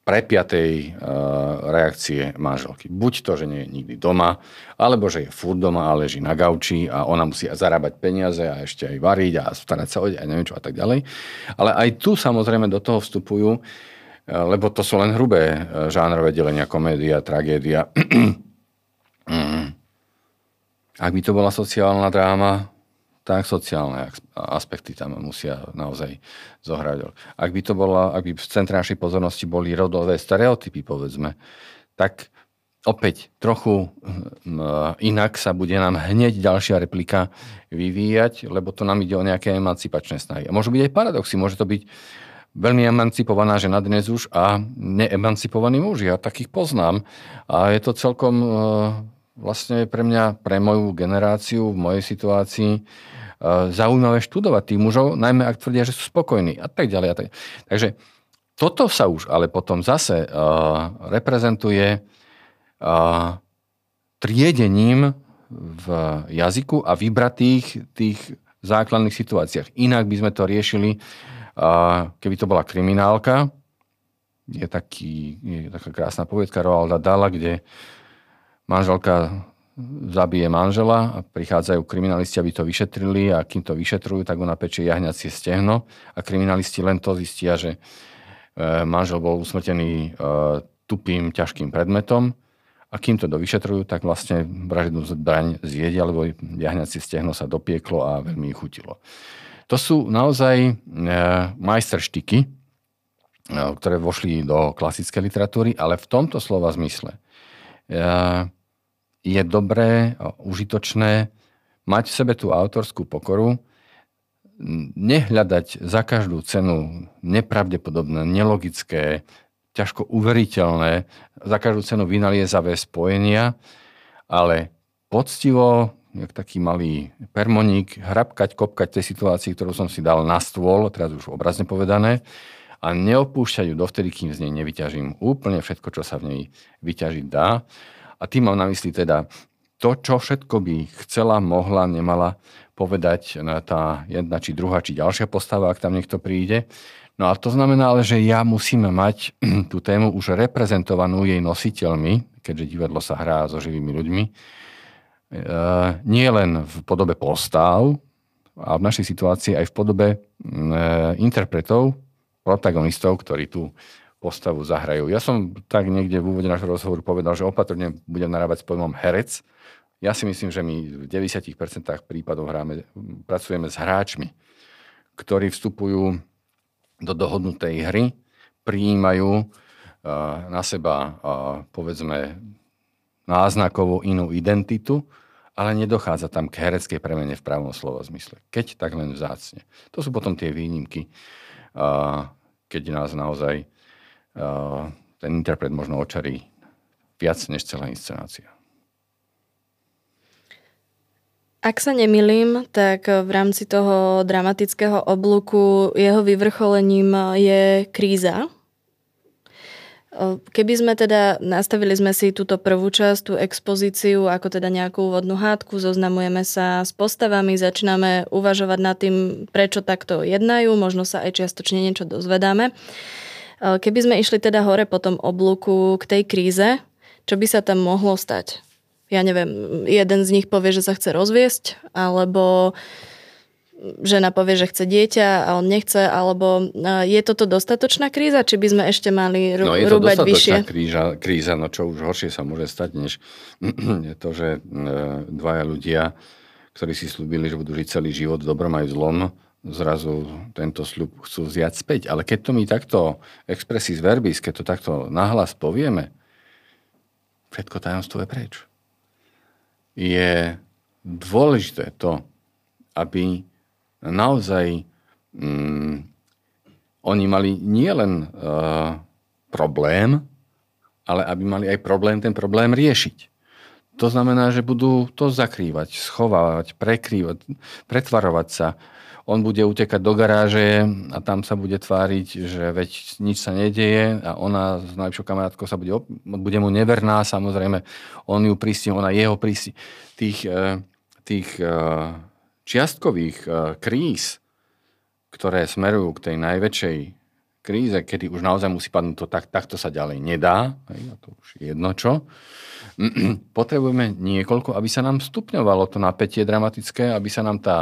prepiatej uh, reakcie manželky. Buď to, že nie je nikdy doma, alebo že je furt doma a leží na gauči a ona musí zarábať peniaze a ešte aj variť a starať sa o a neviem čo a tak ďalej. Ale aj tu samozrejme do toho vstupujú, uh, lebo to sú len hrubé uh, žánrové delenia, komédia, tragédia. mm ak by to bola sociálna dráma, tak sociálne aspekty tam musia naozaj zohrať. Ak by to bola, ak by v centre našej pozornosti boli rodové stereotypy, povedzme, tak opäť trochu hm, inak sa bude nám hneď ďalšia replika vyvíjať, lebo to nám ide o nejaké emancipačné snahy. A môžu byť aj paradoxy, môže to byť veľmi emancipovaná žena dnes už a neemancipovaní muži. Ja takých poznám. A je to celkom vlastne pre mňa, pre moju generáciu, v mojej situácii, e, zaujímavé študovať tých mužov, najmä ak tvrdia, že sú spokojní a tak ďalej. A tak. Takže toto sa už ale potom zase uh, reprezentuje uh, triedením v jazyku a vybratých tých základných situáciách. Inak by sme to riešili, uh, keby to bola kriminálka. Je, taký, je taká krásna povedka Roalda Dala, kde manželka zabije manžela a prichádzajú kriminalisti, aby to vyšetrili a kým to vyšetrujú, tak ona pečie jahňacie stehno a kriminalisti len to zistia, že e, manžel bol usmrtený e, tupým, ťažkým predmetom a kým to dovyšetrujú, tak vlastne vražednú zbraň zjedia, lebo jahňacie stehno sa dopieklo a veľmi ich chutilo. To sú naozaj e, majsterštiky, ktoré vošli do klasickej literatúry, ale v tomto slova zmysle je dobré, užitočné mať v sebe tú autorskú pokoru, nehľadať za každú cenu nepravdepodobné, nelogické, ťažko uveriteľné, za každú cenu vynaliezavé spojenia, ale poctivo, jak taký malý permoník, hrabkať, kopkať tej situácii, ktorú som si dal na stôl, teraz už obrazne povedané, a neopúšťať ju dovtedy, kým z nej nevyťažím úplne všetko, čo sa v nej vyťažiť dá. A tým mám na mysli teda to, čo všetko by chcela, mohla, nemala povedať tá jedna, či druhá, či ďalšia postava, ak tam niekto príde. No a to znamená ale, že ja musíme mať tú tému už reprezentovanú jej nositeľmi, keďže divadlo sa hrá so živými ľuďmi, e, nie len v podobe postav, a v našej situácii aj v podobe e, interpretov, protagonistov, ktorí tu postavu zahrajú. Ja som tak niekde v úvode našho rozhovoru povedal, že opatrne budem narábať s pojmom herec. Ja si myslím, že my v 90% prípadov hráme, pracujeme s hráčmi, ktorí vstupujú do dohodnutej hry, prijímajú na seba, povedzme, náznakovú inú identitu, ale nedochádza tam k hereckej premene v pravom slova zmysle. Keď, tak len vzácne. To sú potom tie výnimky, keď nás naozaj ten interpret možno očarí viac než celá inscenácia. Ak sa nemilím, tak v rámci toho dramatického oblúku jeho vyvrcholením je kríza. Keby sme teda nastavili sme si túto prvú časť, tú expozíciu, ako teda nejakú úvodnú hádku, zoznamujeme sa s postavami, začíname uvažovať nad tým, prečo takto jednajú, možno sa aj čiastočne niečo dozvedáme. Keby sme išli teda hore po tom oblúku k tej kríze, čo by sa tam mohlo stať? Ja neviem, jeden z nich povie, že sa chce rozviesť, alebo žena povie, že chce dieťa a on nechce, alebo eh, je toto dostatočná kríza, či by sme ešte mali rú, no, je to rúbať vyššie? Kríža, kríza, no čo už horšie sa môže stať, než je to, že eh, dvaja ľudia, ktorí si slúbili, že budú žiť celý život v dobrom aj v zlom, zrazu tento sľub chcú vziať späť. Ale keď to my takto expressis verbis, keď to takto nahlas povieme, všetko tajomstvo je preč. Je dôležité to, aby naozaj mm, oni mali nielen uh, problém, ale aby mali aj problém ten problém riešiť. To znamená, že budú to zakrývať, schovávať, prekrývať, pretvarovať sa, on bude utekať do garáže a tam sa bude tváriť, že veď nič sa nedeje a ona s najlepšou kamarátkou sa bude, bude mu neverná, samozrejme, on ju prísti, ona jeho prísti. Tých, e, tých e, čiastkových e, kríz, ktoré smerujú k tej najväčšej kríze, kedy už naozaj musí padnúť to, tak, takto sa ďalej nedá, hej, a to už je jedno čo, potrebujeme niekoľko, aby sa nám stupňovalo to napätie dramatické, aby sa nám tá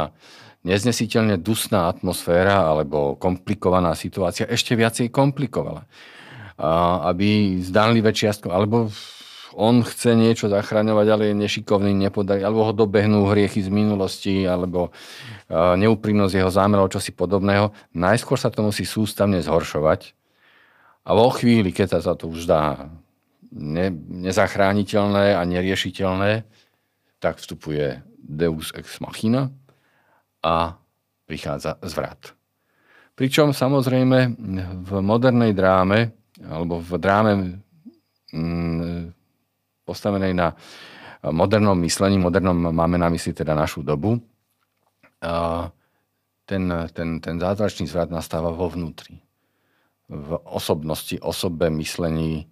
neznesiteľne dusná atmosféra alebo komplikovaná situácia ešte viacej komplikovala. A aby zdánlivé čiastko, alebo on chce niečo zachraňovať, ale je nešikovný, nepodarí, alebo ho dobehnú hriechy z minulosti, alebo neúprimnosť jeho zámerov, čosi podobného. Najskôr sa to musí sústavne zhoršovať a vo chvíli, keď sa to už dá ne, nezachrániteľné a neriešiteľné, tak vstupuje Deus ex machina a prichádza zvrat. Pričom samozrejme v modernej dráme, alebo v dráme postavenej na modernom myslení, modernom máme na mysli teda našu dobu, ten, ten, ten zázračný zvrat nastáva vo vnútri. V osobnosti, osobe, myslení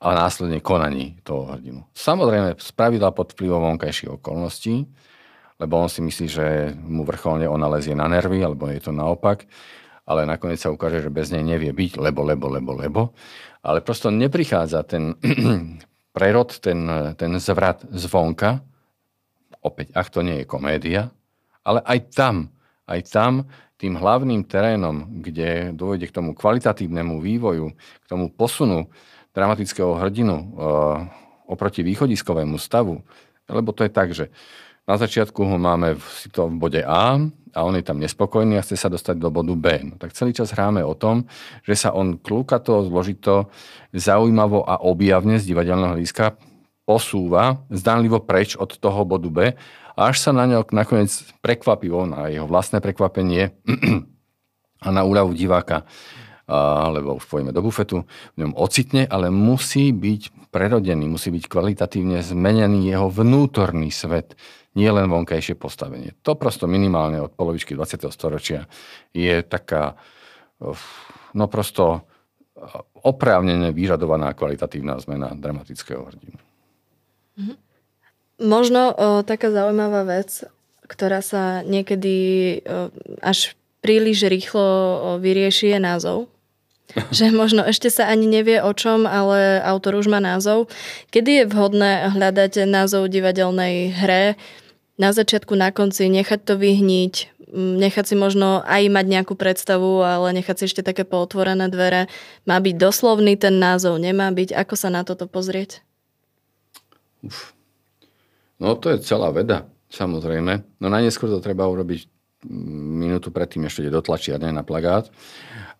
a následne konaní toho hrdinu. Samozrejme, spravidla pod vplyvom vonkajších okolností, lebo on si myslí, že mu vrcholne ona lezie na nervy, alebo je to naopak, ale nakoniec sa ukáže, že bez nej nevie byť, lebo, lebo, lebo, lebo. Ale prosto neprichádza ten prerod, ten, ten zvrat zvonka, opäť, ak to nie je komédia, ale aj tam, aj tam tým hlavným terénom, kde dôjde k tomu kvalitatívnemu vývoju, k tomu posunu dramatického hrdinu uh, oproti východiskovému stavu, lebo to je tak, že na začiatku ho máme v, to v bode A a on je tam nespokojný a chce sa dostať do bodu B. No, tak celý čas hráme o tom, že sa on klúkato, zložito, zaujímavo a objavne z divadelného hľadiska posúva zdanlivo preč od toho bodu B, až sa na ňo nakoniec prekvapivo, na jeho vlastné prekvapenie a na úľavu diváka alebo už pojme do bufetu, v ňom ocitne, ale musí byť prerodený, musí byť kvalitatívne zmenený jeho vnútorný svet nie len vonkajšie postavenie. To prosto minimálne od polovičky 20. storočia je taká no prosto oprávnene vyžadovaná kvalitatívna zmena dramatického hrdinu. Mhm. Možno o, taká zaujímavá vec, ktorá sa niekedy o, až príliš rýchlo vyrieši, je názov. že možno ešte sa ani nevie o čom, ale autor už má názov. Kedy je vhodné hľadať názov divadelnej hre? Na začiatku, na konci, nechať to vyhniť, nechať si možno aj mať nejakú predstavu, ale nechať si ešte také pootvorené dvere. Má byť doslovný ten názov, nemá byť. Ako sa na toto pozrieť? Uf. No to je celá veda, samozrejme. No najneskôr to treba urobiť minútu predtým ešte ide do tlačiarne na plagát.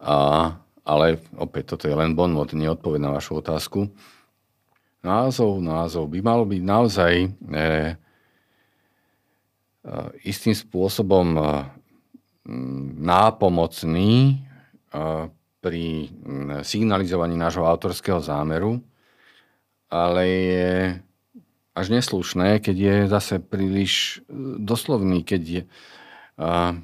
A, ale opäť, toto je len bonmot, neodpoved na vašu otázku. Názov, názov by mal byť naozaj Eh, istým spôsobom eh, nápomocný eh, pri mm, signalizovaní nášho autorského zámeru, ale je až neslušné, keď je zase príliš doslovný, keď je uh,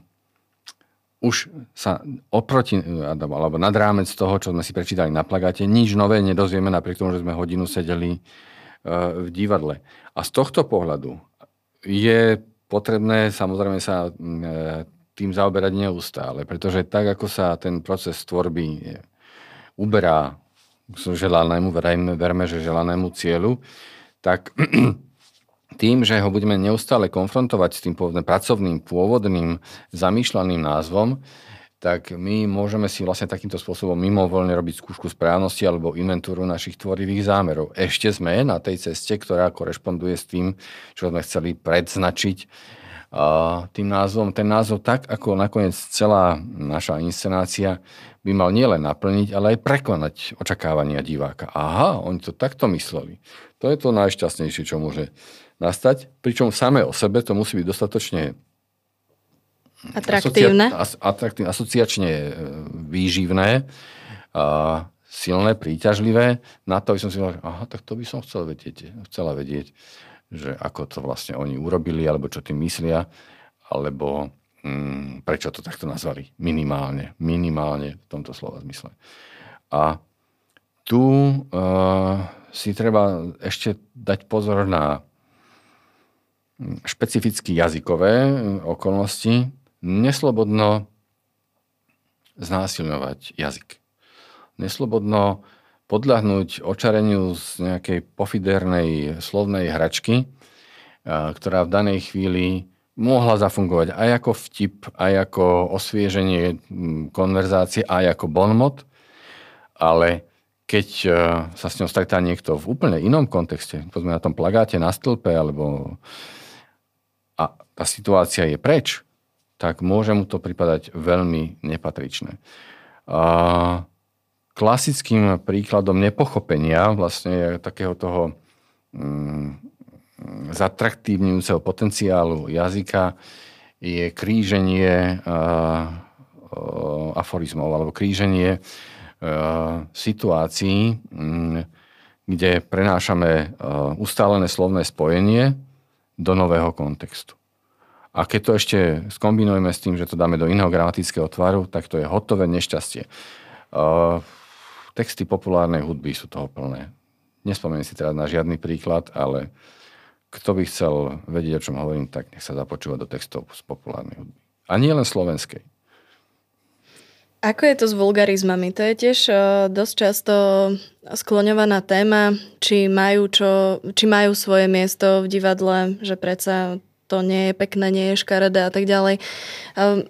už sa oproti, alebo nad rámec toho, čo sme si prečítali na plagáte, nič nové nedozvieme, napriek tomu, že sme hodinu sedeli uh, v divadle. A z tohto pohľadu je potrebné samozrejme sa mm, e, tým zaoberať neustále, pretože tak, ako sa ten proces tvorby e, uberá želanému, verejme, verme, že želanému cieľu, tak tým, že ho budeme neustále konfrontovať s tým pracovným, pôvodným, zamýšľaným názvom, tak my môžeme si vlastne takýmto spôsobom mimovoľne robiť skúšku správnosti alebo inventúru našich tvorivých zámerov. Ešte sme na tej ceste, ktorá korešponduje s tým, čo sme chceli predznačiť tým názvom. Ten názov tak, ako nakoniec celá naša inscenácia by mal nielen naplniť, ale aj prekonať očakávania diváka. Aha, oni to takto mysleli. To je to najšťastnejšie, čo môže nastať, pričom samé o sebe to musí byť dostatočne Atraktívne. Asocia- atraktívne, asociačne e, výživné, a silné, príťažlivé. Na to by som si povedal, aha, tak to by som chcel vedieť, chcela vedieť, že ako to vlastne oni urobili, alebo čo tým myslia, alebo hm, prečo to takto nazvali. Minimálne. Minimálne v tomto slova zmysle. A tu uh, si treba ešte dať pozor na hm, špecificky jazykové okolnosti, neslobodno znásilňovať jazyk. Neslobodno podľahnúť očareniu z nejakej pofidernej slovnej hračky, ktorá v danej chvíli mohla zafungovať aj ako vtip, aj ako osvieženie konverzácie, aj ako bonmot, ale keď sa s ňou stretá niekto v úplne inom kontexte, povedzme na tom plagáte na stĺpe, alebo a tá situácia je preč, tak môže mu to pripadať veľmi nepatričné. A klasickým príkladom nepochopenia vlastne takého toho mm, zatraktívňujúceho potenciálu jazyka je kríženie a, aforizmov alebo kríženie situácií, mm, kde prenášame ustálené slovné spojenie do nového kontextu. A keď to ešte skombinujeme s tým, že to dáme do iného gramatického tvaru, tak to je hotové nešťastie. Uh, texty populárnej hudby sú toho plné. Nespomeniem si teraz na žiadny príklad, ale kto by chcel vedieť, o čom hovorím, tak nech sa započúva do textov z populárnej hudby. A nie len slovenskej. Ako je to s vulgarizmami? To je tiež dosť často skloňovaná téma, či majú, čo, či majú svoje miesto v divadle, že predsa to nie je pekné, nie je škaredé a tak ďalej. Um,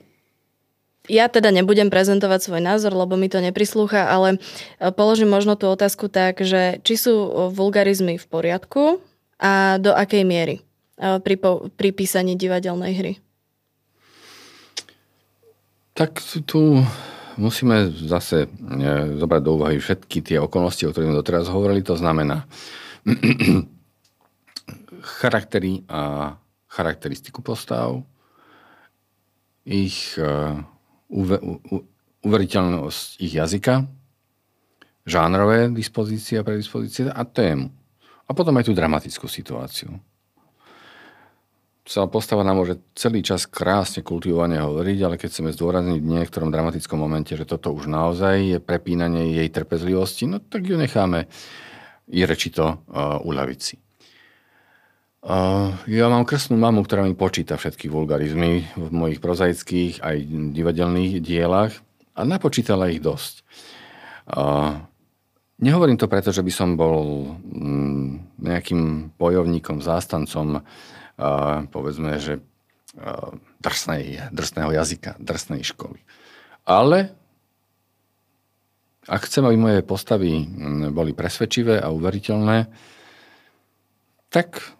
ja teda nebudem prezentovať svoj názor, lebo mi to neprislúcha, ale e, položím možno tú otázku tak, že či sú vulgarizmy v poriadku a do akej miery e, pri, pri písaní divadelnej hry? Tak tu musíme zase e, zobrať do úvahy všetky tie okolnosti, o ktorých sme doteraz hovorili. To znamená charaktery a charakteristiku postav, ich uh, uve, u, uveriteľnosť ich jazyka, žánrové dispozície a predispozície a tému. A potom aj tú dramatickú situáciu. Celá postava nám môže celý čas krásne kultivovane hovoriť, ale keď chceme zdôrazniť v niektorom dramatickom momente, že toto už naozaj je prepínanie jej trpezlivosti, no tak ju necháme i rečito uh, uľaviť si. Uh, ja mám krstnú mamu, ktorá mi počíta všetky vulgarizmy v mojich prozaických aj divadelných dielach a napočítala ich dosť. Uh, nehovorím to preto, že by som bol um, nejakým bojovníkom, zástancom, uh, povedzme, že drsnej, drsného jazyka, drsnej školy. Ale ak chcem, aby moje postavy boli presvedčivé a uveriteľné, tak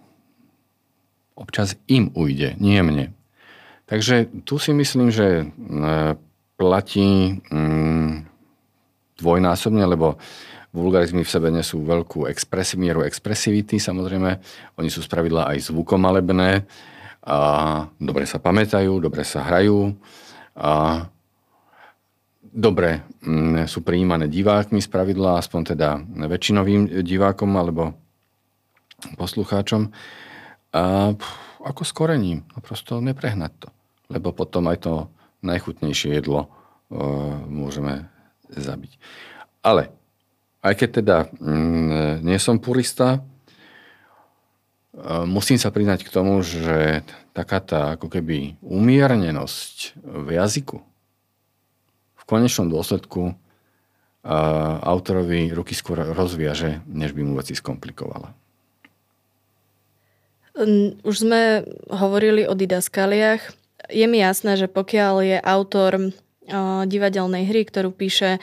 občas im ujde, nie mne. Takže tu si myslím, že platí dvojnásobne, lebo vulgarizmy v sebe nesú veľkú expresi, mieru expresivity, samozrejme. Oni sú spravidla aj zvukomalebné a dobre sa pamätajú, dobre sa hrajú a dobre mm, sú prijímané divákmi spravidla, aspoň teda väčšinovým divákom alebo poslucháčom. A ako s korením, no prosto neprehnať to. Lebo potom aj to najchutnejšie jedlo uh, môžeme zabiť. Ale aj keď teda mm, nie som purista, musím sa priznať k tomu, že taká tá ako keby umiernenosť v jazyku v konečnom dôsledku autorovi ruky skôr rozviaže, než by mu veci skomplikovala. Už sme hovorili o didaskaliach. Je mi jasné, že pokiaľ je autor divadelnej hry, ktorú píše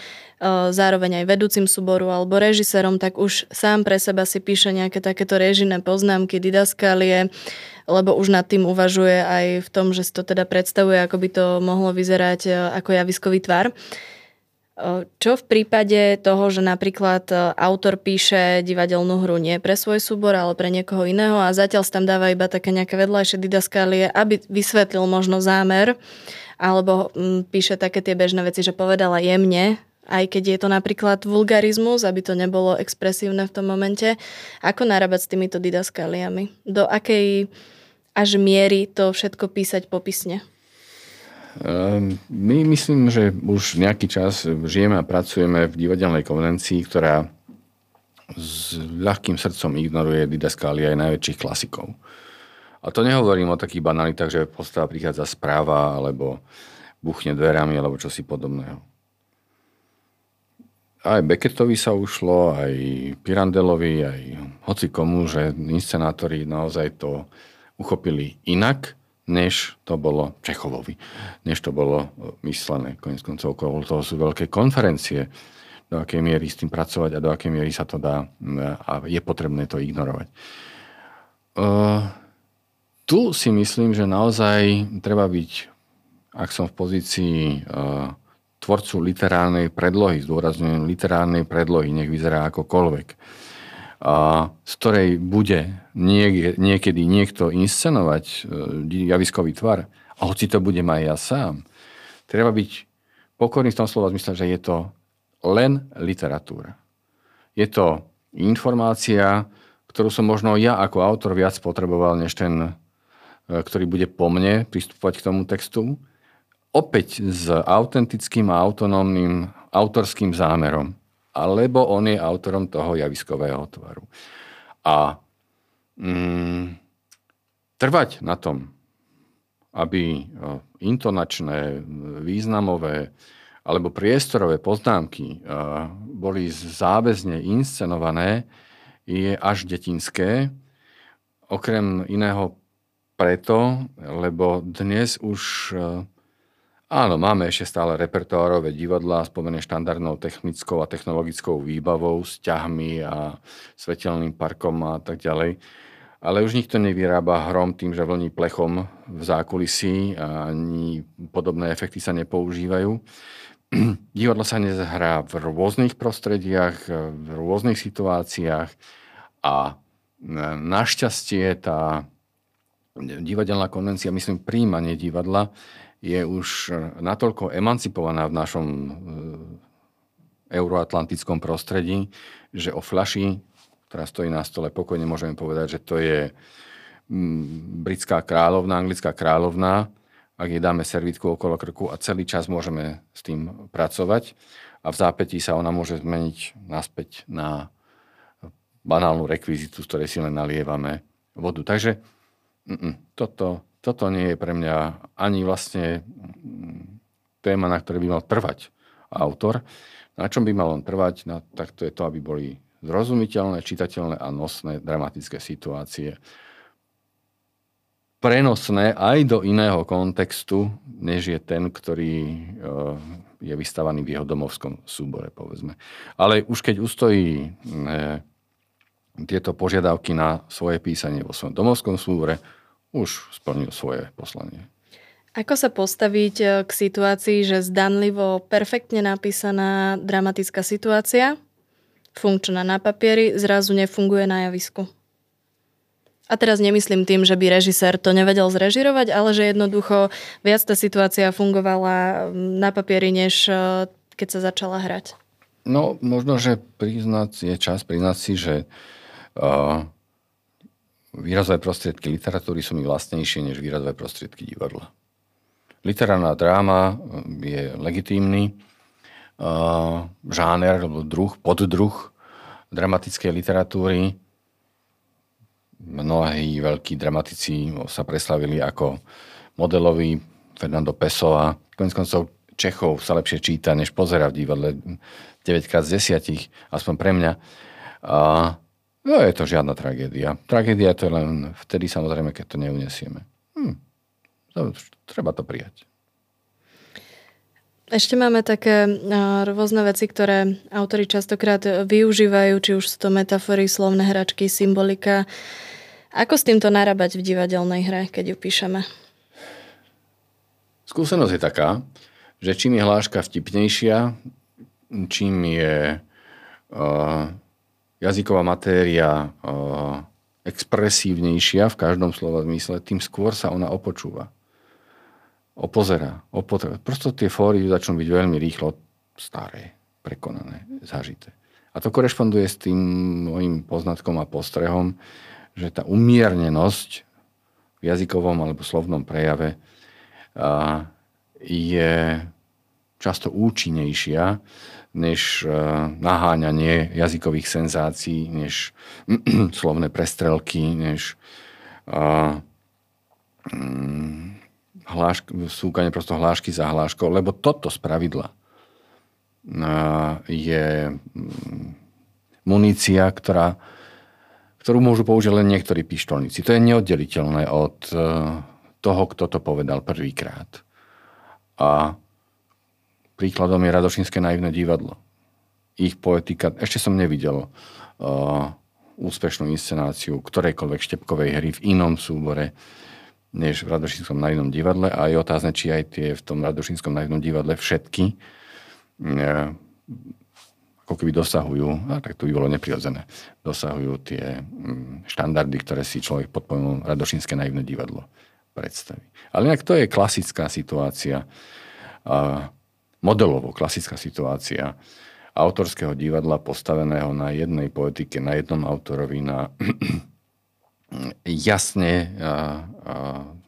zároveň aj vedúcim súboru alebo režisérom, tak už sám pre seba si píše nejaké takéto režijné poznámky, didaskalie, lebo už nad tým uvažuje aj v tom, že si to teda predstavuje, ako by to mohlo vyzerať ako javiskový tvar. Čo v prípade toho, že napríklad autor píše divadelnú hru nie pre svoj súbor, ale pre niekoho iného a zatiaľ tam dáva iba také nejaké vedľajšie didaskalie, aby vysvetlil možno zámer, alebo mm, píše také tie bežné veci, že povedala jemne, aj keď je to napríklad vulgarizmus, aby to nebolo expresívne v tom momente. Ako narábať s týmito didaskaliami? Do akej až miery to všetko písať popisne? Ehm, my myslím, že už nejaký čas žijeme a pracujeme v divadelnej konvencii, ktorá s ľahkým srdcom ignoruje didaskálie aj najväčších klasikov. A to nehovorím o takých banalitách, že postava prichádza správa, alebo buchne dverami, alebo čosi podobného. Aj Beckettovi sa ušlo, aj Pirandelovi, aj hoci komu, že inscenátori naozaj to uchopili inak, než to bolo Čechovovi, než to bolo myslené. Konec koncov okolo toho sú veľké konferencie, do akej miery s tým pracovať a do akej miery sa to dá a je potrebné to ignorovať. Uh, tu si myslím, že naozaj treba byť, ak som v pozícii uh, tvorcu literárnej predlohy, zdôrazňujem literárnej predlohy, nech vyzerá akokoľvek, uh, z ktorej bude niek- niekedy niekto inscenovať javiskový tvar, a hoci to budem aj ja sám, treba byť pokorný v tom slova zmysle, že je to len literatúra. Je to informácia, ktorú som možno ja ako autor viac potreboval, než ten E, ktorý bude po mne pristupovať k tomu textu, opäť s autentickým a autonómnym autorským zámerom. Alebo on je autorom toho javiskového tvaru. A mm, trvať na tom, aby e, intonačné, významové alebo priestorové poznámky e, boli záväzne inscenované, je až detinské. Okrem iného preto, lebo dnes už eh, áno, máme ešte stále repertoárové divadlá spomené štandardnou technickou a technologickou výbavou, s ťahmi a svetelným parkom a tak ďalej. Ale už nikto nevyrába hrom tým, že vlní plechom v zákulisí a ani podobné efekty sa nepoužívajú. Divadlo sa dnes hrá v rôznych prostrediach, v rôznych situáciách a eh, našťastie tá divadelná konvencia, myslím, príjmanie divadla je už natoľko emancipovaná v našom e, euroatlantickom prostredí, že o flaši, ktorá stojí na stole, pokojne môžeme povedať, že to je mm, britská kráľovná, anglická kráľovná, ak jej dáme servitku okolo krku a celý čas môžeme s tým pracovať a v zápätí sa ona môže zmeniť naspäť na banálnu rekvizitu, z ktorej si len nalievame vodu. Takže toto, toto nie je pre mňa ani vlastne mm, téma, na ktorej by mal trvať autor. Na čom by mal on trvať? No, tak to je to, aby boli zrozumiteľné, čitateľné a nosné dramatické situácie. prenosné aj do iného kontextu, než je ten, ktorý e, je vystavaný v jeho domovskom súbore, povedzme. Ale už keď ustojí e, tieto požiadavky na svoje písanie vo svojom domovskom súbore, už splnil svoje poslanie. Ako sa postaviť e, k situácii, že zdanlivo perfektne napísaná dramatická situácia, funkčná na papieri, zrazu nefunguje na javisku? A teraz nemyslím tým, že by režisér to nevedel zrežirovať, ale že jednoducho viac tá situácia fungovala mm, na papieri, než e, keď sa začala hrať. No, možno, že priznať, je čas priznať si, že uh, výrazové prostriedky literatúry sú mi vlastnejšie než výrazové prostriedky divadla. Literárna dráma je legitímny uh, žáner, alebo druh, poddruh dramatickej literatúry mnohí veľkí dramatici sa preslavili ako modeloví Fernando Pessoa. Konec koncov Čechov sa lepšie číta, než pozera v divadle 9 krát z 10, aspoň pre mňa. A no, je to žiadna tragédia. Tragédia to je len vtedy samozrejme, keď to neunesieme. Hm. Treba to prijať. Ešte máme také rôzne veci, ktoré autori častokrát využívajú, či už sú to metafory, slovné hračky, symbolika. Ako s týmto narábať v divadelnej hre, keď ju píšeme? Skúsenosť je taká, že čím je hláška vtipnejšia, čím je uh, jazyková matéria uh, expresívnejšia v každom slova zmysle, tým skôr sa ona opočúva. Opozerá. Opotreba. Prosto tie fóry začnú byť veľmi rýchlo staré, prekonané, zažité. A to korešponduje s tým môjim poznatkom a postrehom, že tá umiernenosť v jazykovom alebo slovnom prejave je často účinnejšia než naháňanie jazykových senzácií, než slovné prestrelky, než mm, hlášk, súkanie prosto hlášky za hláškou, lebo toto z pravidla je mm, munícia, ktorá ktorú môžu použiť len niektorí pištolníci. To je neoddeliteľné od e, toho, kto to povedal prvýkrát. A príkladom je Radošinské naivné divadlo. Ich poetika, ešte som nevidel uh, úspešnú inscenáciu ktorejkoľvek štepkovej hry v inom súbore, než v Radošinskom naivnom divadle a je otázne, či aj tie v tom Radošinskom naivnom divadle všetky uh, ako keby dosahujú, a tak to by bolo neprirodzené, dosahujú tie mm, štandardy, ktoré si človek pod pojmom Radošinské naivné divadlo predstaví. Ale inak to je klasická situácia, modelovo klasická situácia autorského divadla postaveného na jednej poetike, na jednom autorovi, na jasne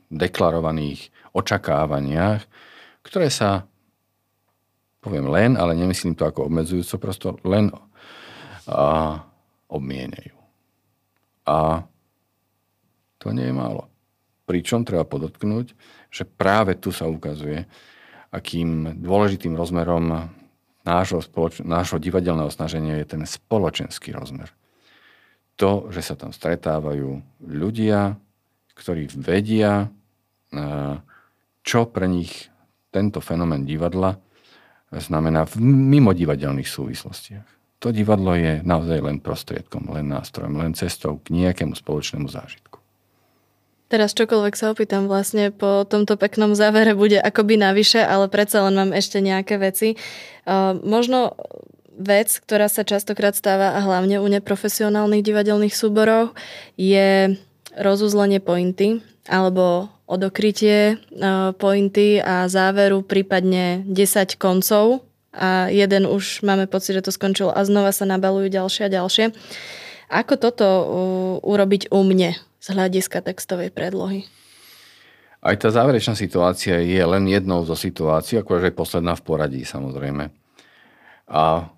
deklarovaných očakávaniach, ktoré sa poviem len, ale nemyslím to ako obmedzujúco, prosto len a, obmienejú. A to nie je málo. Pričom treba podotknúť, že práve tu sa ukazuje, akým dôležitým rozmerom nášho, spoloč- nášho divadelného snaženia je ten spoločenský rozmer. To, že sa tam stretávajú ľudia, ktorí vedia, čo pre nich tento fenomén divadla znamená v mimodivadelných súvislostiach. To divadlo je naozaj len prostriedkom, len nástrojom, len cestou k nejakému spoločnému zážitku. Teraz čokoľvek sa opýtam vlastne po tomto peknom závere bude akoby navyše, ale predsa len mám ešte nejaké veci. Uh, možno vec, ktorá sa častokrát stáva a hlavne u neprofesionálnych divadelných súborov je rozuzlenie pointy alebo odokrytie e, pointy a záveru, prípadne 10 koncov a jeden už máme pocit, že to skončilo a znova sa nabalujú ďalšie a ďalšie. Ako toto urobiť u mne z hľadiska textovej predlohy? Aj tá záverečná situácia je len jednou zo situácií, akože je posledná v poradí samozrejme. A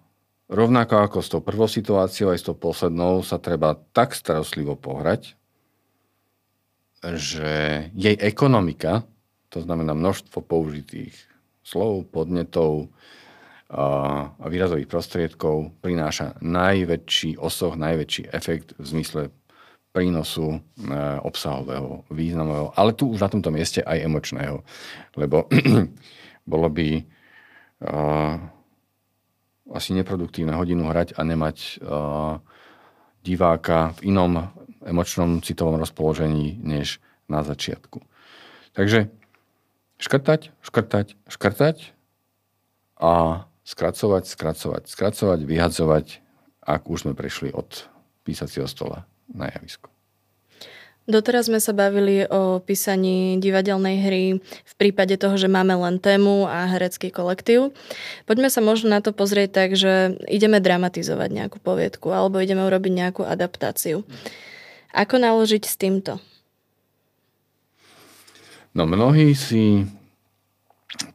rovnako ako s tou prvou situáciou, aj s tou poslednou sa treba tak starostlivo pohrať, že jej ekonomika, to znamená množstvo použitých slov, podnetov a výrazových prostriedkov, prináša najväčší osoch, najväčší efekt v zmysle prínosu obsahového, významového, ale tu už na tomto mieste aj emočného. Lebo bolo by uh, asi neproduktívne hodinu hrať a nemať uh, diváka v inom emočnom citovom rozpoložení než na začiatku. Takže škrtať, škrtať, škrtať a skracovať, skracovať, skracovať, vyhadzovať, ak už sme prešli od písacieho stola na javisko. Doteraz sme sa bavili o písaní divadelnej hry v prípade toho, že máme len tému a herecký kolektív. Poďme sa možno na to pozrieť tak, že ideme dramatizovať nejakú poviedku alebo ideme urobiť nejakú adaptáciu. Ako naložiť s týmto? No mnohí si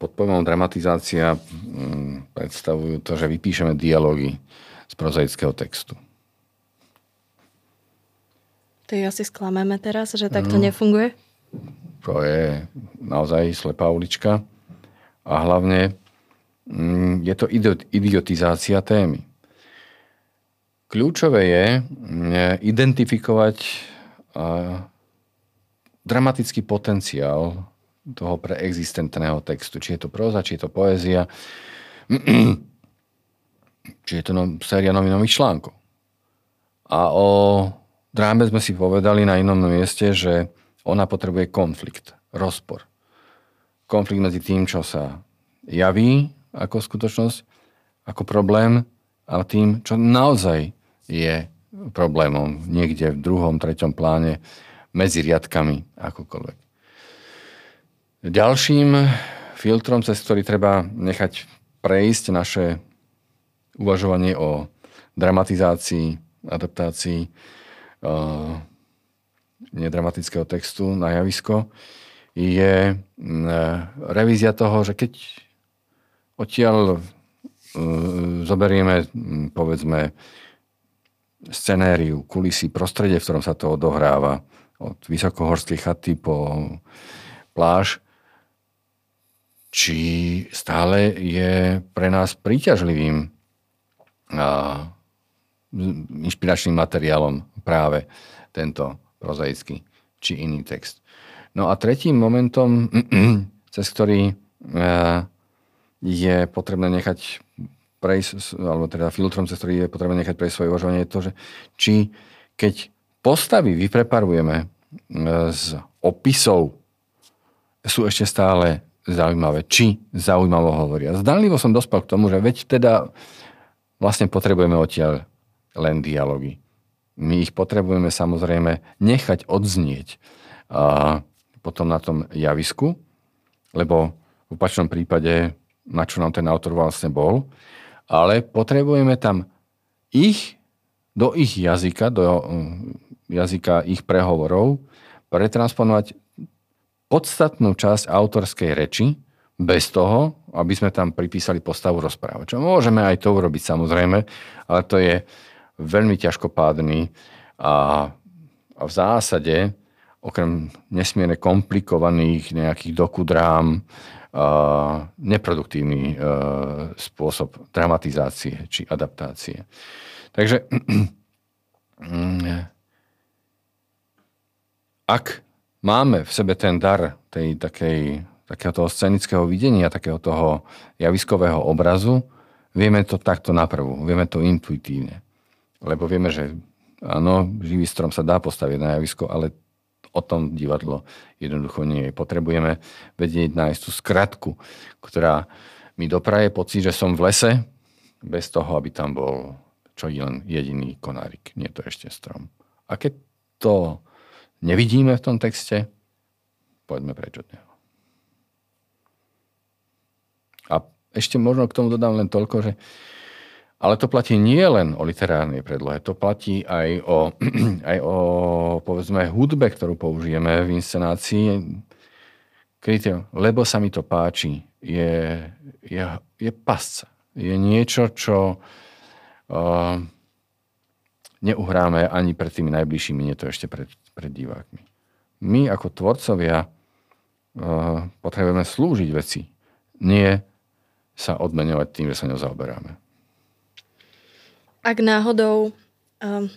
pod pojmom dramatizácia mm, predstavujú to, že vypíšeme dialógy z prozaického textu. To ju asi sklameme teraz, že takto no, nefunguje? To je naozaj slepá ulička. A hlavne mm, je to idiotizácia témy. Kľúčové je mm, identifikovať dramatický potenciál toho preexistentného textu. Či je to proza, či je to poézia, či je to no, séria novinových článkov. A o dráme sme si povedali na inom mieste, že ona potrebuje konflikt, rozpor. Konflikt medzi tým, čo sa javí ako skutočnosť, ako problém a tým, čo naozaj je problémom niekde v druhom, treťom pláne, medzi riadkami, akokoľvek. Ďalším filtrom, cez ktorý treba nechať prejsť naše uvažovanie o dramatizácii, adaptácii, uh, nedramatického textu na javisko, je uh, revízia toho, že keď odtiaľ uh, zoberieme, povedzme, scenériu, kulisy, prostredie, v ktorom sa to odohráva, od vysokohorskej chaty po pláž, či stále je pre nás príťažlivým inšpiračným materiálom práve tento prozaický či iný text. No a tretím momentom, cez ktorý e, je potrebné nechať prejsť, alebo teda filtrom, cez ktorý je potrebné nechať prejsť svoje uvažovanie, je to, že či keď postavy vypreparujeme e, z opisov, sú ešte stále zaujímavé, či zaujímavo hovoria. Zdanlivo som dospel k tomu, že veď teda vlastne potrebujeme odtiaľ len dialógy. My ich potrebujeme samozrejme nechať odznieť a potom na tom javisku, lebo v opačnom prípade, na čo nám ten autor vlastne bol, ale potrebujeme tam ich, do ich jazyka, do mm, jazyka ich prehovorov, pretransponovať podstatnú časť autorskej reči, bez toho, aby sme tam pripísali postavu rozprávača. Môžeme aj to urobiť samozrejme, ale to je veľmi ťažkopádny a, v zásade okrem nesmierne komplikovaných nejakých dokudrám neproduktívny a, spôsob dramatizácie či adaptácie. Takže ak máme v sebe ten dar tej takej, takého toho scenického videnia, takého toho javiskového obrazu, vieme to takto naprvu, vieme to intuitívne. Lebo vieme, že áno, živý strom sa dá postaviť na javisko, ale o tom divadlo jednoducho nie je. Potrebujeme vedieť nájsť tú skratku, ktorá mi dopraje pocit, že som v lese, bez toho, aby tam bol čo len jediný konárik. Nie to ešte strom. A keď to nevidíme v tom texte, poďme preč od neho. A ešte možno k tomu dodám len toľko, že ale to platí nie len o literárnej predlohe, to platí aj o, aj o povedzme hudbe, ktorú použijeme v inscenácii. Kritérium, lebo sa mi to páči, je, je, je pasca. Je niečo, čo uh, neuhráme ani pred tými najbližšími, nie to ešte pred, pred divákmi. My ako tvorcovia uh, potrebujeme slúžiť veci, nie sa odmeňovať tým, že sa ňou zaoberáme. Ak náhodou, um,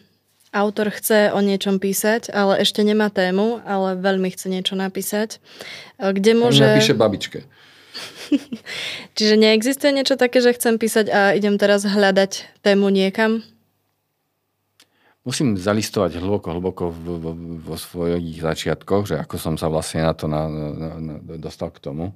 autor chce o niečom písať, ale ešte nemá tému, ale veľmi chce niečo napísať. Kde môže... Napíše babičke. Čiže neexistuje niečo také, že chcem písať a idem teraz hľadať tému niekam? Musím zalistovať hlboko, hlboko vo, vo svojich začiatkoch, že ako som sa vlastne na to na, na, na, dostal k tomu.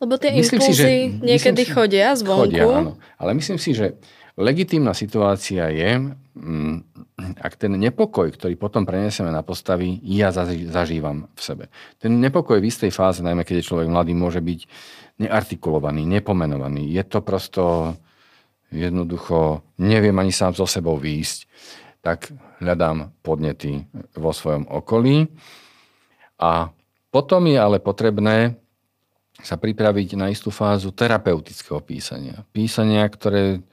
Lebo tie myslím impulzy si, že, niekedy si, chodia zvonku. Chodia, áno. Ale myslím si, že legitímna situácia je, mm, ak ten nepokoj, ktorý potom prenesieme na postavy, ja zažívam v sebe. Ten nepokoj v istej fáze, najmä keď je človek mladý, môže byť neartikulovaný, nepomenovaný. Je to prosto jednoducho, neviem ani sám so sebou výjsť, tak hľadám podnety vo svojom okolí. A potom je ale potrebné sa pripraviť na istú fázu terapeutického písania. Písania, ktoré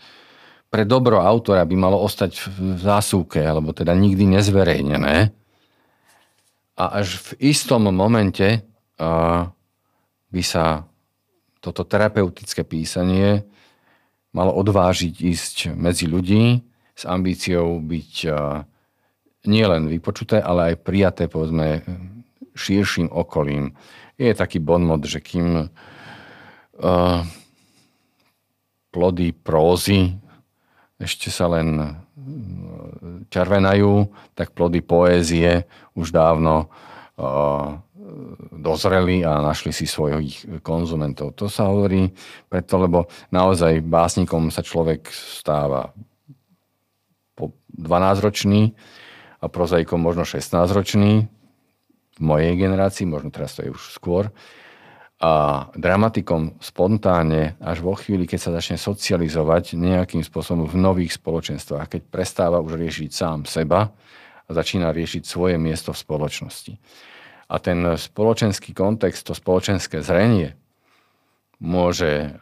pre dobro autora by malo ostať v zásuvke, alebo teda nikdy nezverejnené. A až v istom momente by sa toto terapeutické písanie malo odvážiť ísť medzi ľudí s ambíciou byť nielen vypočuté, ale aj prijaté, povedzme, širším okolím. Je taký bonmot, že kým uh, plody prózy ešte sa len e, červenajú, tak plody poézie už dávno uh, dozreli a našli si svojich konzumentov. To sa hovorí preto, lebo naozaj básnikom sa človek stáva po 12-ročný a prozaikom možno 16-ročný v mojej generácii, možno teraz to je už skôr a dramatikom spontánne až vo chvíli, keď sa začne socializovať nejakým spôsobom v nových spoločenstvách, keď prestáva už riešiť sám seba a začína riešiť svoje miesto v spoločnosti. A ten spoločenský kontext, to spoločenské zrenie môže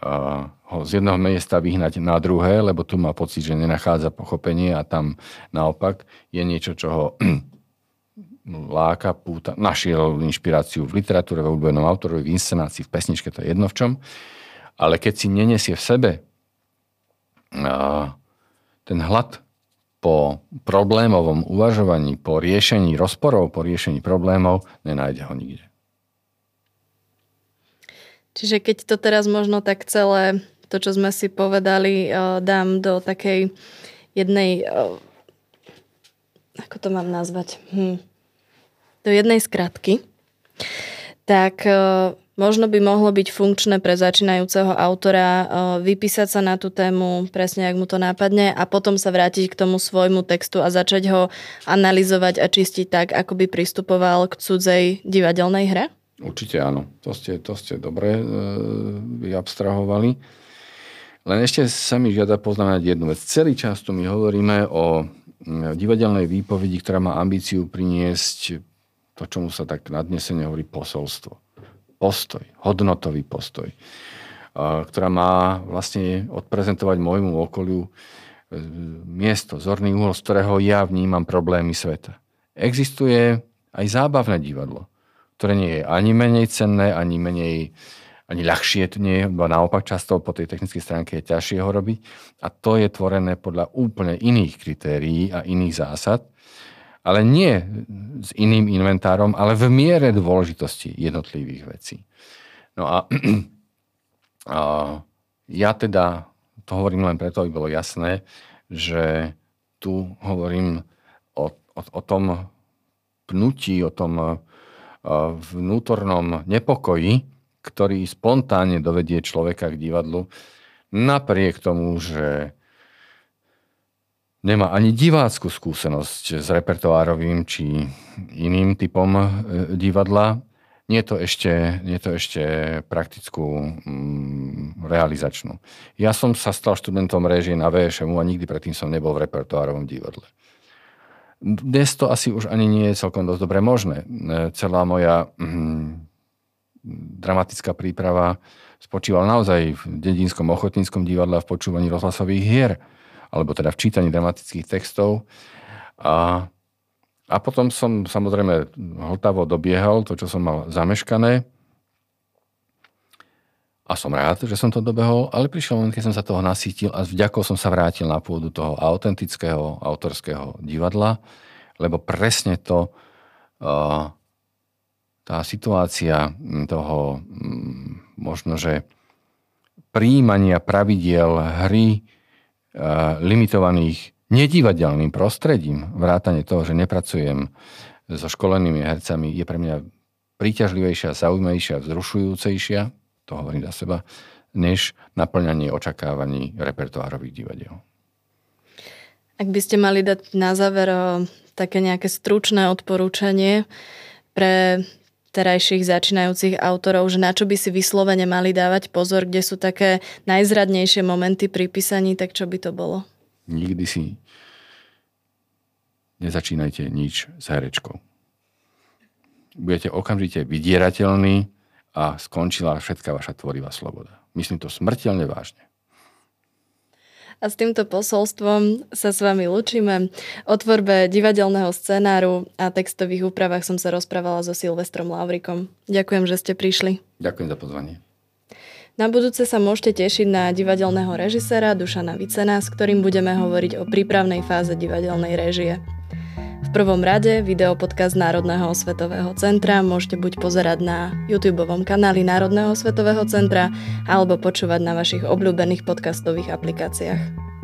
ho z jedného miesta vyhnať na druhé, lebo tu má pocit, že nenachádza pochopenie a tam naopak je niečo, čo ho láka, púta, našiel inšpiráciu v literatúre, v obľúbenom autorovi, v inscenácii, v pesničke, to je jedno v čom. Ale keď si nenesie v sebe ten hlad po problémovom uvažovaní, po riešení rozporov, po riešení problémov, nenájde ho nikde. Čiže keď to teraz možno tak celé, to, čo sme si povedali, dám do takej jednej, ako to mám nazvať, hm do jednej skratky, tak e, možno by mohlo byť funkčné pre začínajúceho autora e, vypísať sa na tú tému presne, ak mu to nápadne a potom sa vrátiť k tomu svojmu textu a začať ho analyzovať a čistiť tak, ako by pristupoval k cudzej divadelnej hre? Určite áno. To ste, to ste dobre e, vyabstrahovali. Len ešte sa mi žiada poznamenať jednu vec. Celý čas tu my hovoríme o divadelnej výpovedi, ktorá má ambíciu priniesť to, čomu sa tak nadnesene hovorí posolstvo. Postoj, hodnotový postoj, ktorá má vlastne odprezentovať môjmu okoliu e, miesto, zorný úhol, z ktorého ja vnímam problémy sveta. Existuje aj zábavné divadlo, ktoré nie je ani menej cenné, ani menej ani ľahšie to nie je, naopak často po tej technickej stránke je ťažšie ho robiť. A to je tvorené podľa úplne iných kritérií a iných zásad ale nie s iným inventárom, ale v miere dôležitosti jednotlivých vecí. No a, a ja teda to hovorím len preto, aby bolo jasné, že tu hovorím o, o, o tom pnutí, o tom vnútornom nepokoji, ktorý spontánne dovedie človeka k divadlu, napriek tomu, že nemá ani divácku skúsenosť s repertoárovým či iným typom e, divadla, nie to ešte, nie to ešte praktickú mm, realizačnú. Ja som sa stal študentom režie na VŠMu a nikdy predtým som nebol v repertoárovom divadle. Dnes to asi už ani nie je celkom dosť dobre možné. E, celá moja mm, dramatická príprava spočívala naozaj v dedinskom ochotníckom divadle a v počúvaní rozhlasových hier alebo teda v čítaní dramatických textov. A, a potom som samozrejme hltavo dobiehal to, čo som mal zameškané. A som rád, že som to dobehol, ale prišiel moment, keď som sa toho nasítil a vďako som sa vrátil na pôdu toho autentického, autorského divadla, lebo presne to, tá situácia toho možno, že príjmania pravidiel hry limitovaných nedivadelným prostredím, vrátane toho, že nepracujem so školenými hercami, je pre mňa príťažlivejšia, zaujímavejšia, vzrušujúcejšia to hovorím za seba, než naplňanie očakávaní repertoárových divadiel. Ak by ste mali dať na záver také nejaké stručné odporúčanie pre terajších začínajúcich autorov, že na čo by si vyslovene mali dávať pozor, kde sú také najzradnejšie momenty pri písaní, tak čo by to bolo? Nikdy si nezačínajte nič s herečkou. Budete okamžite vydierateľní a skončila všetká vaša tvorivá sloboda. Myslím to smrteľne vážne. A s týmto posolstvom sa s vami lučíme. O tvorbe divadelného scenáru a textových úpravách som sa rozprávala so Silvestrom Lavrikom. Ďakujem, že ste prišli. Ďakujem za pozvanie. Na budúce sa môžete tešiť na divadelného režisera Dušana Vicena, s ktorým budeme hovoriť o prípravnej fáze divadelnej režie. V prvom rade videopodcast Národného osvetového centra môžete buď pozerať na YouTube kanáli Národného osvetového centra alebo počúvať na vašich obľúbených podcastových aplikáciách.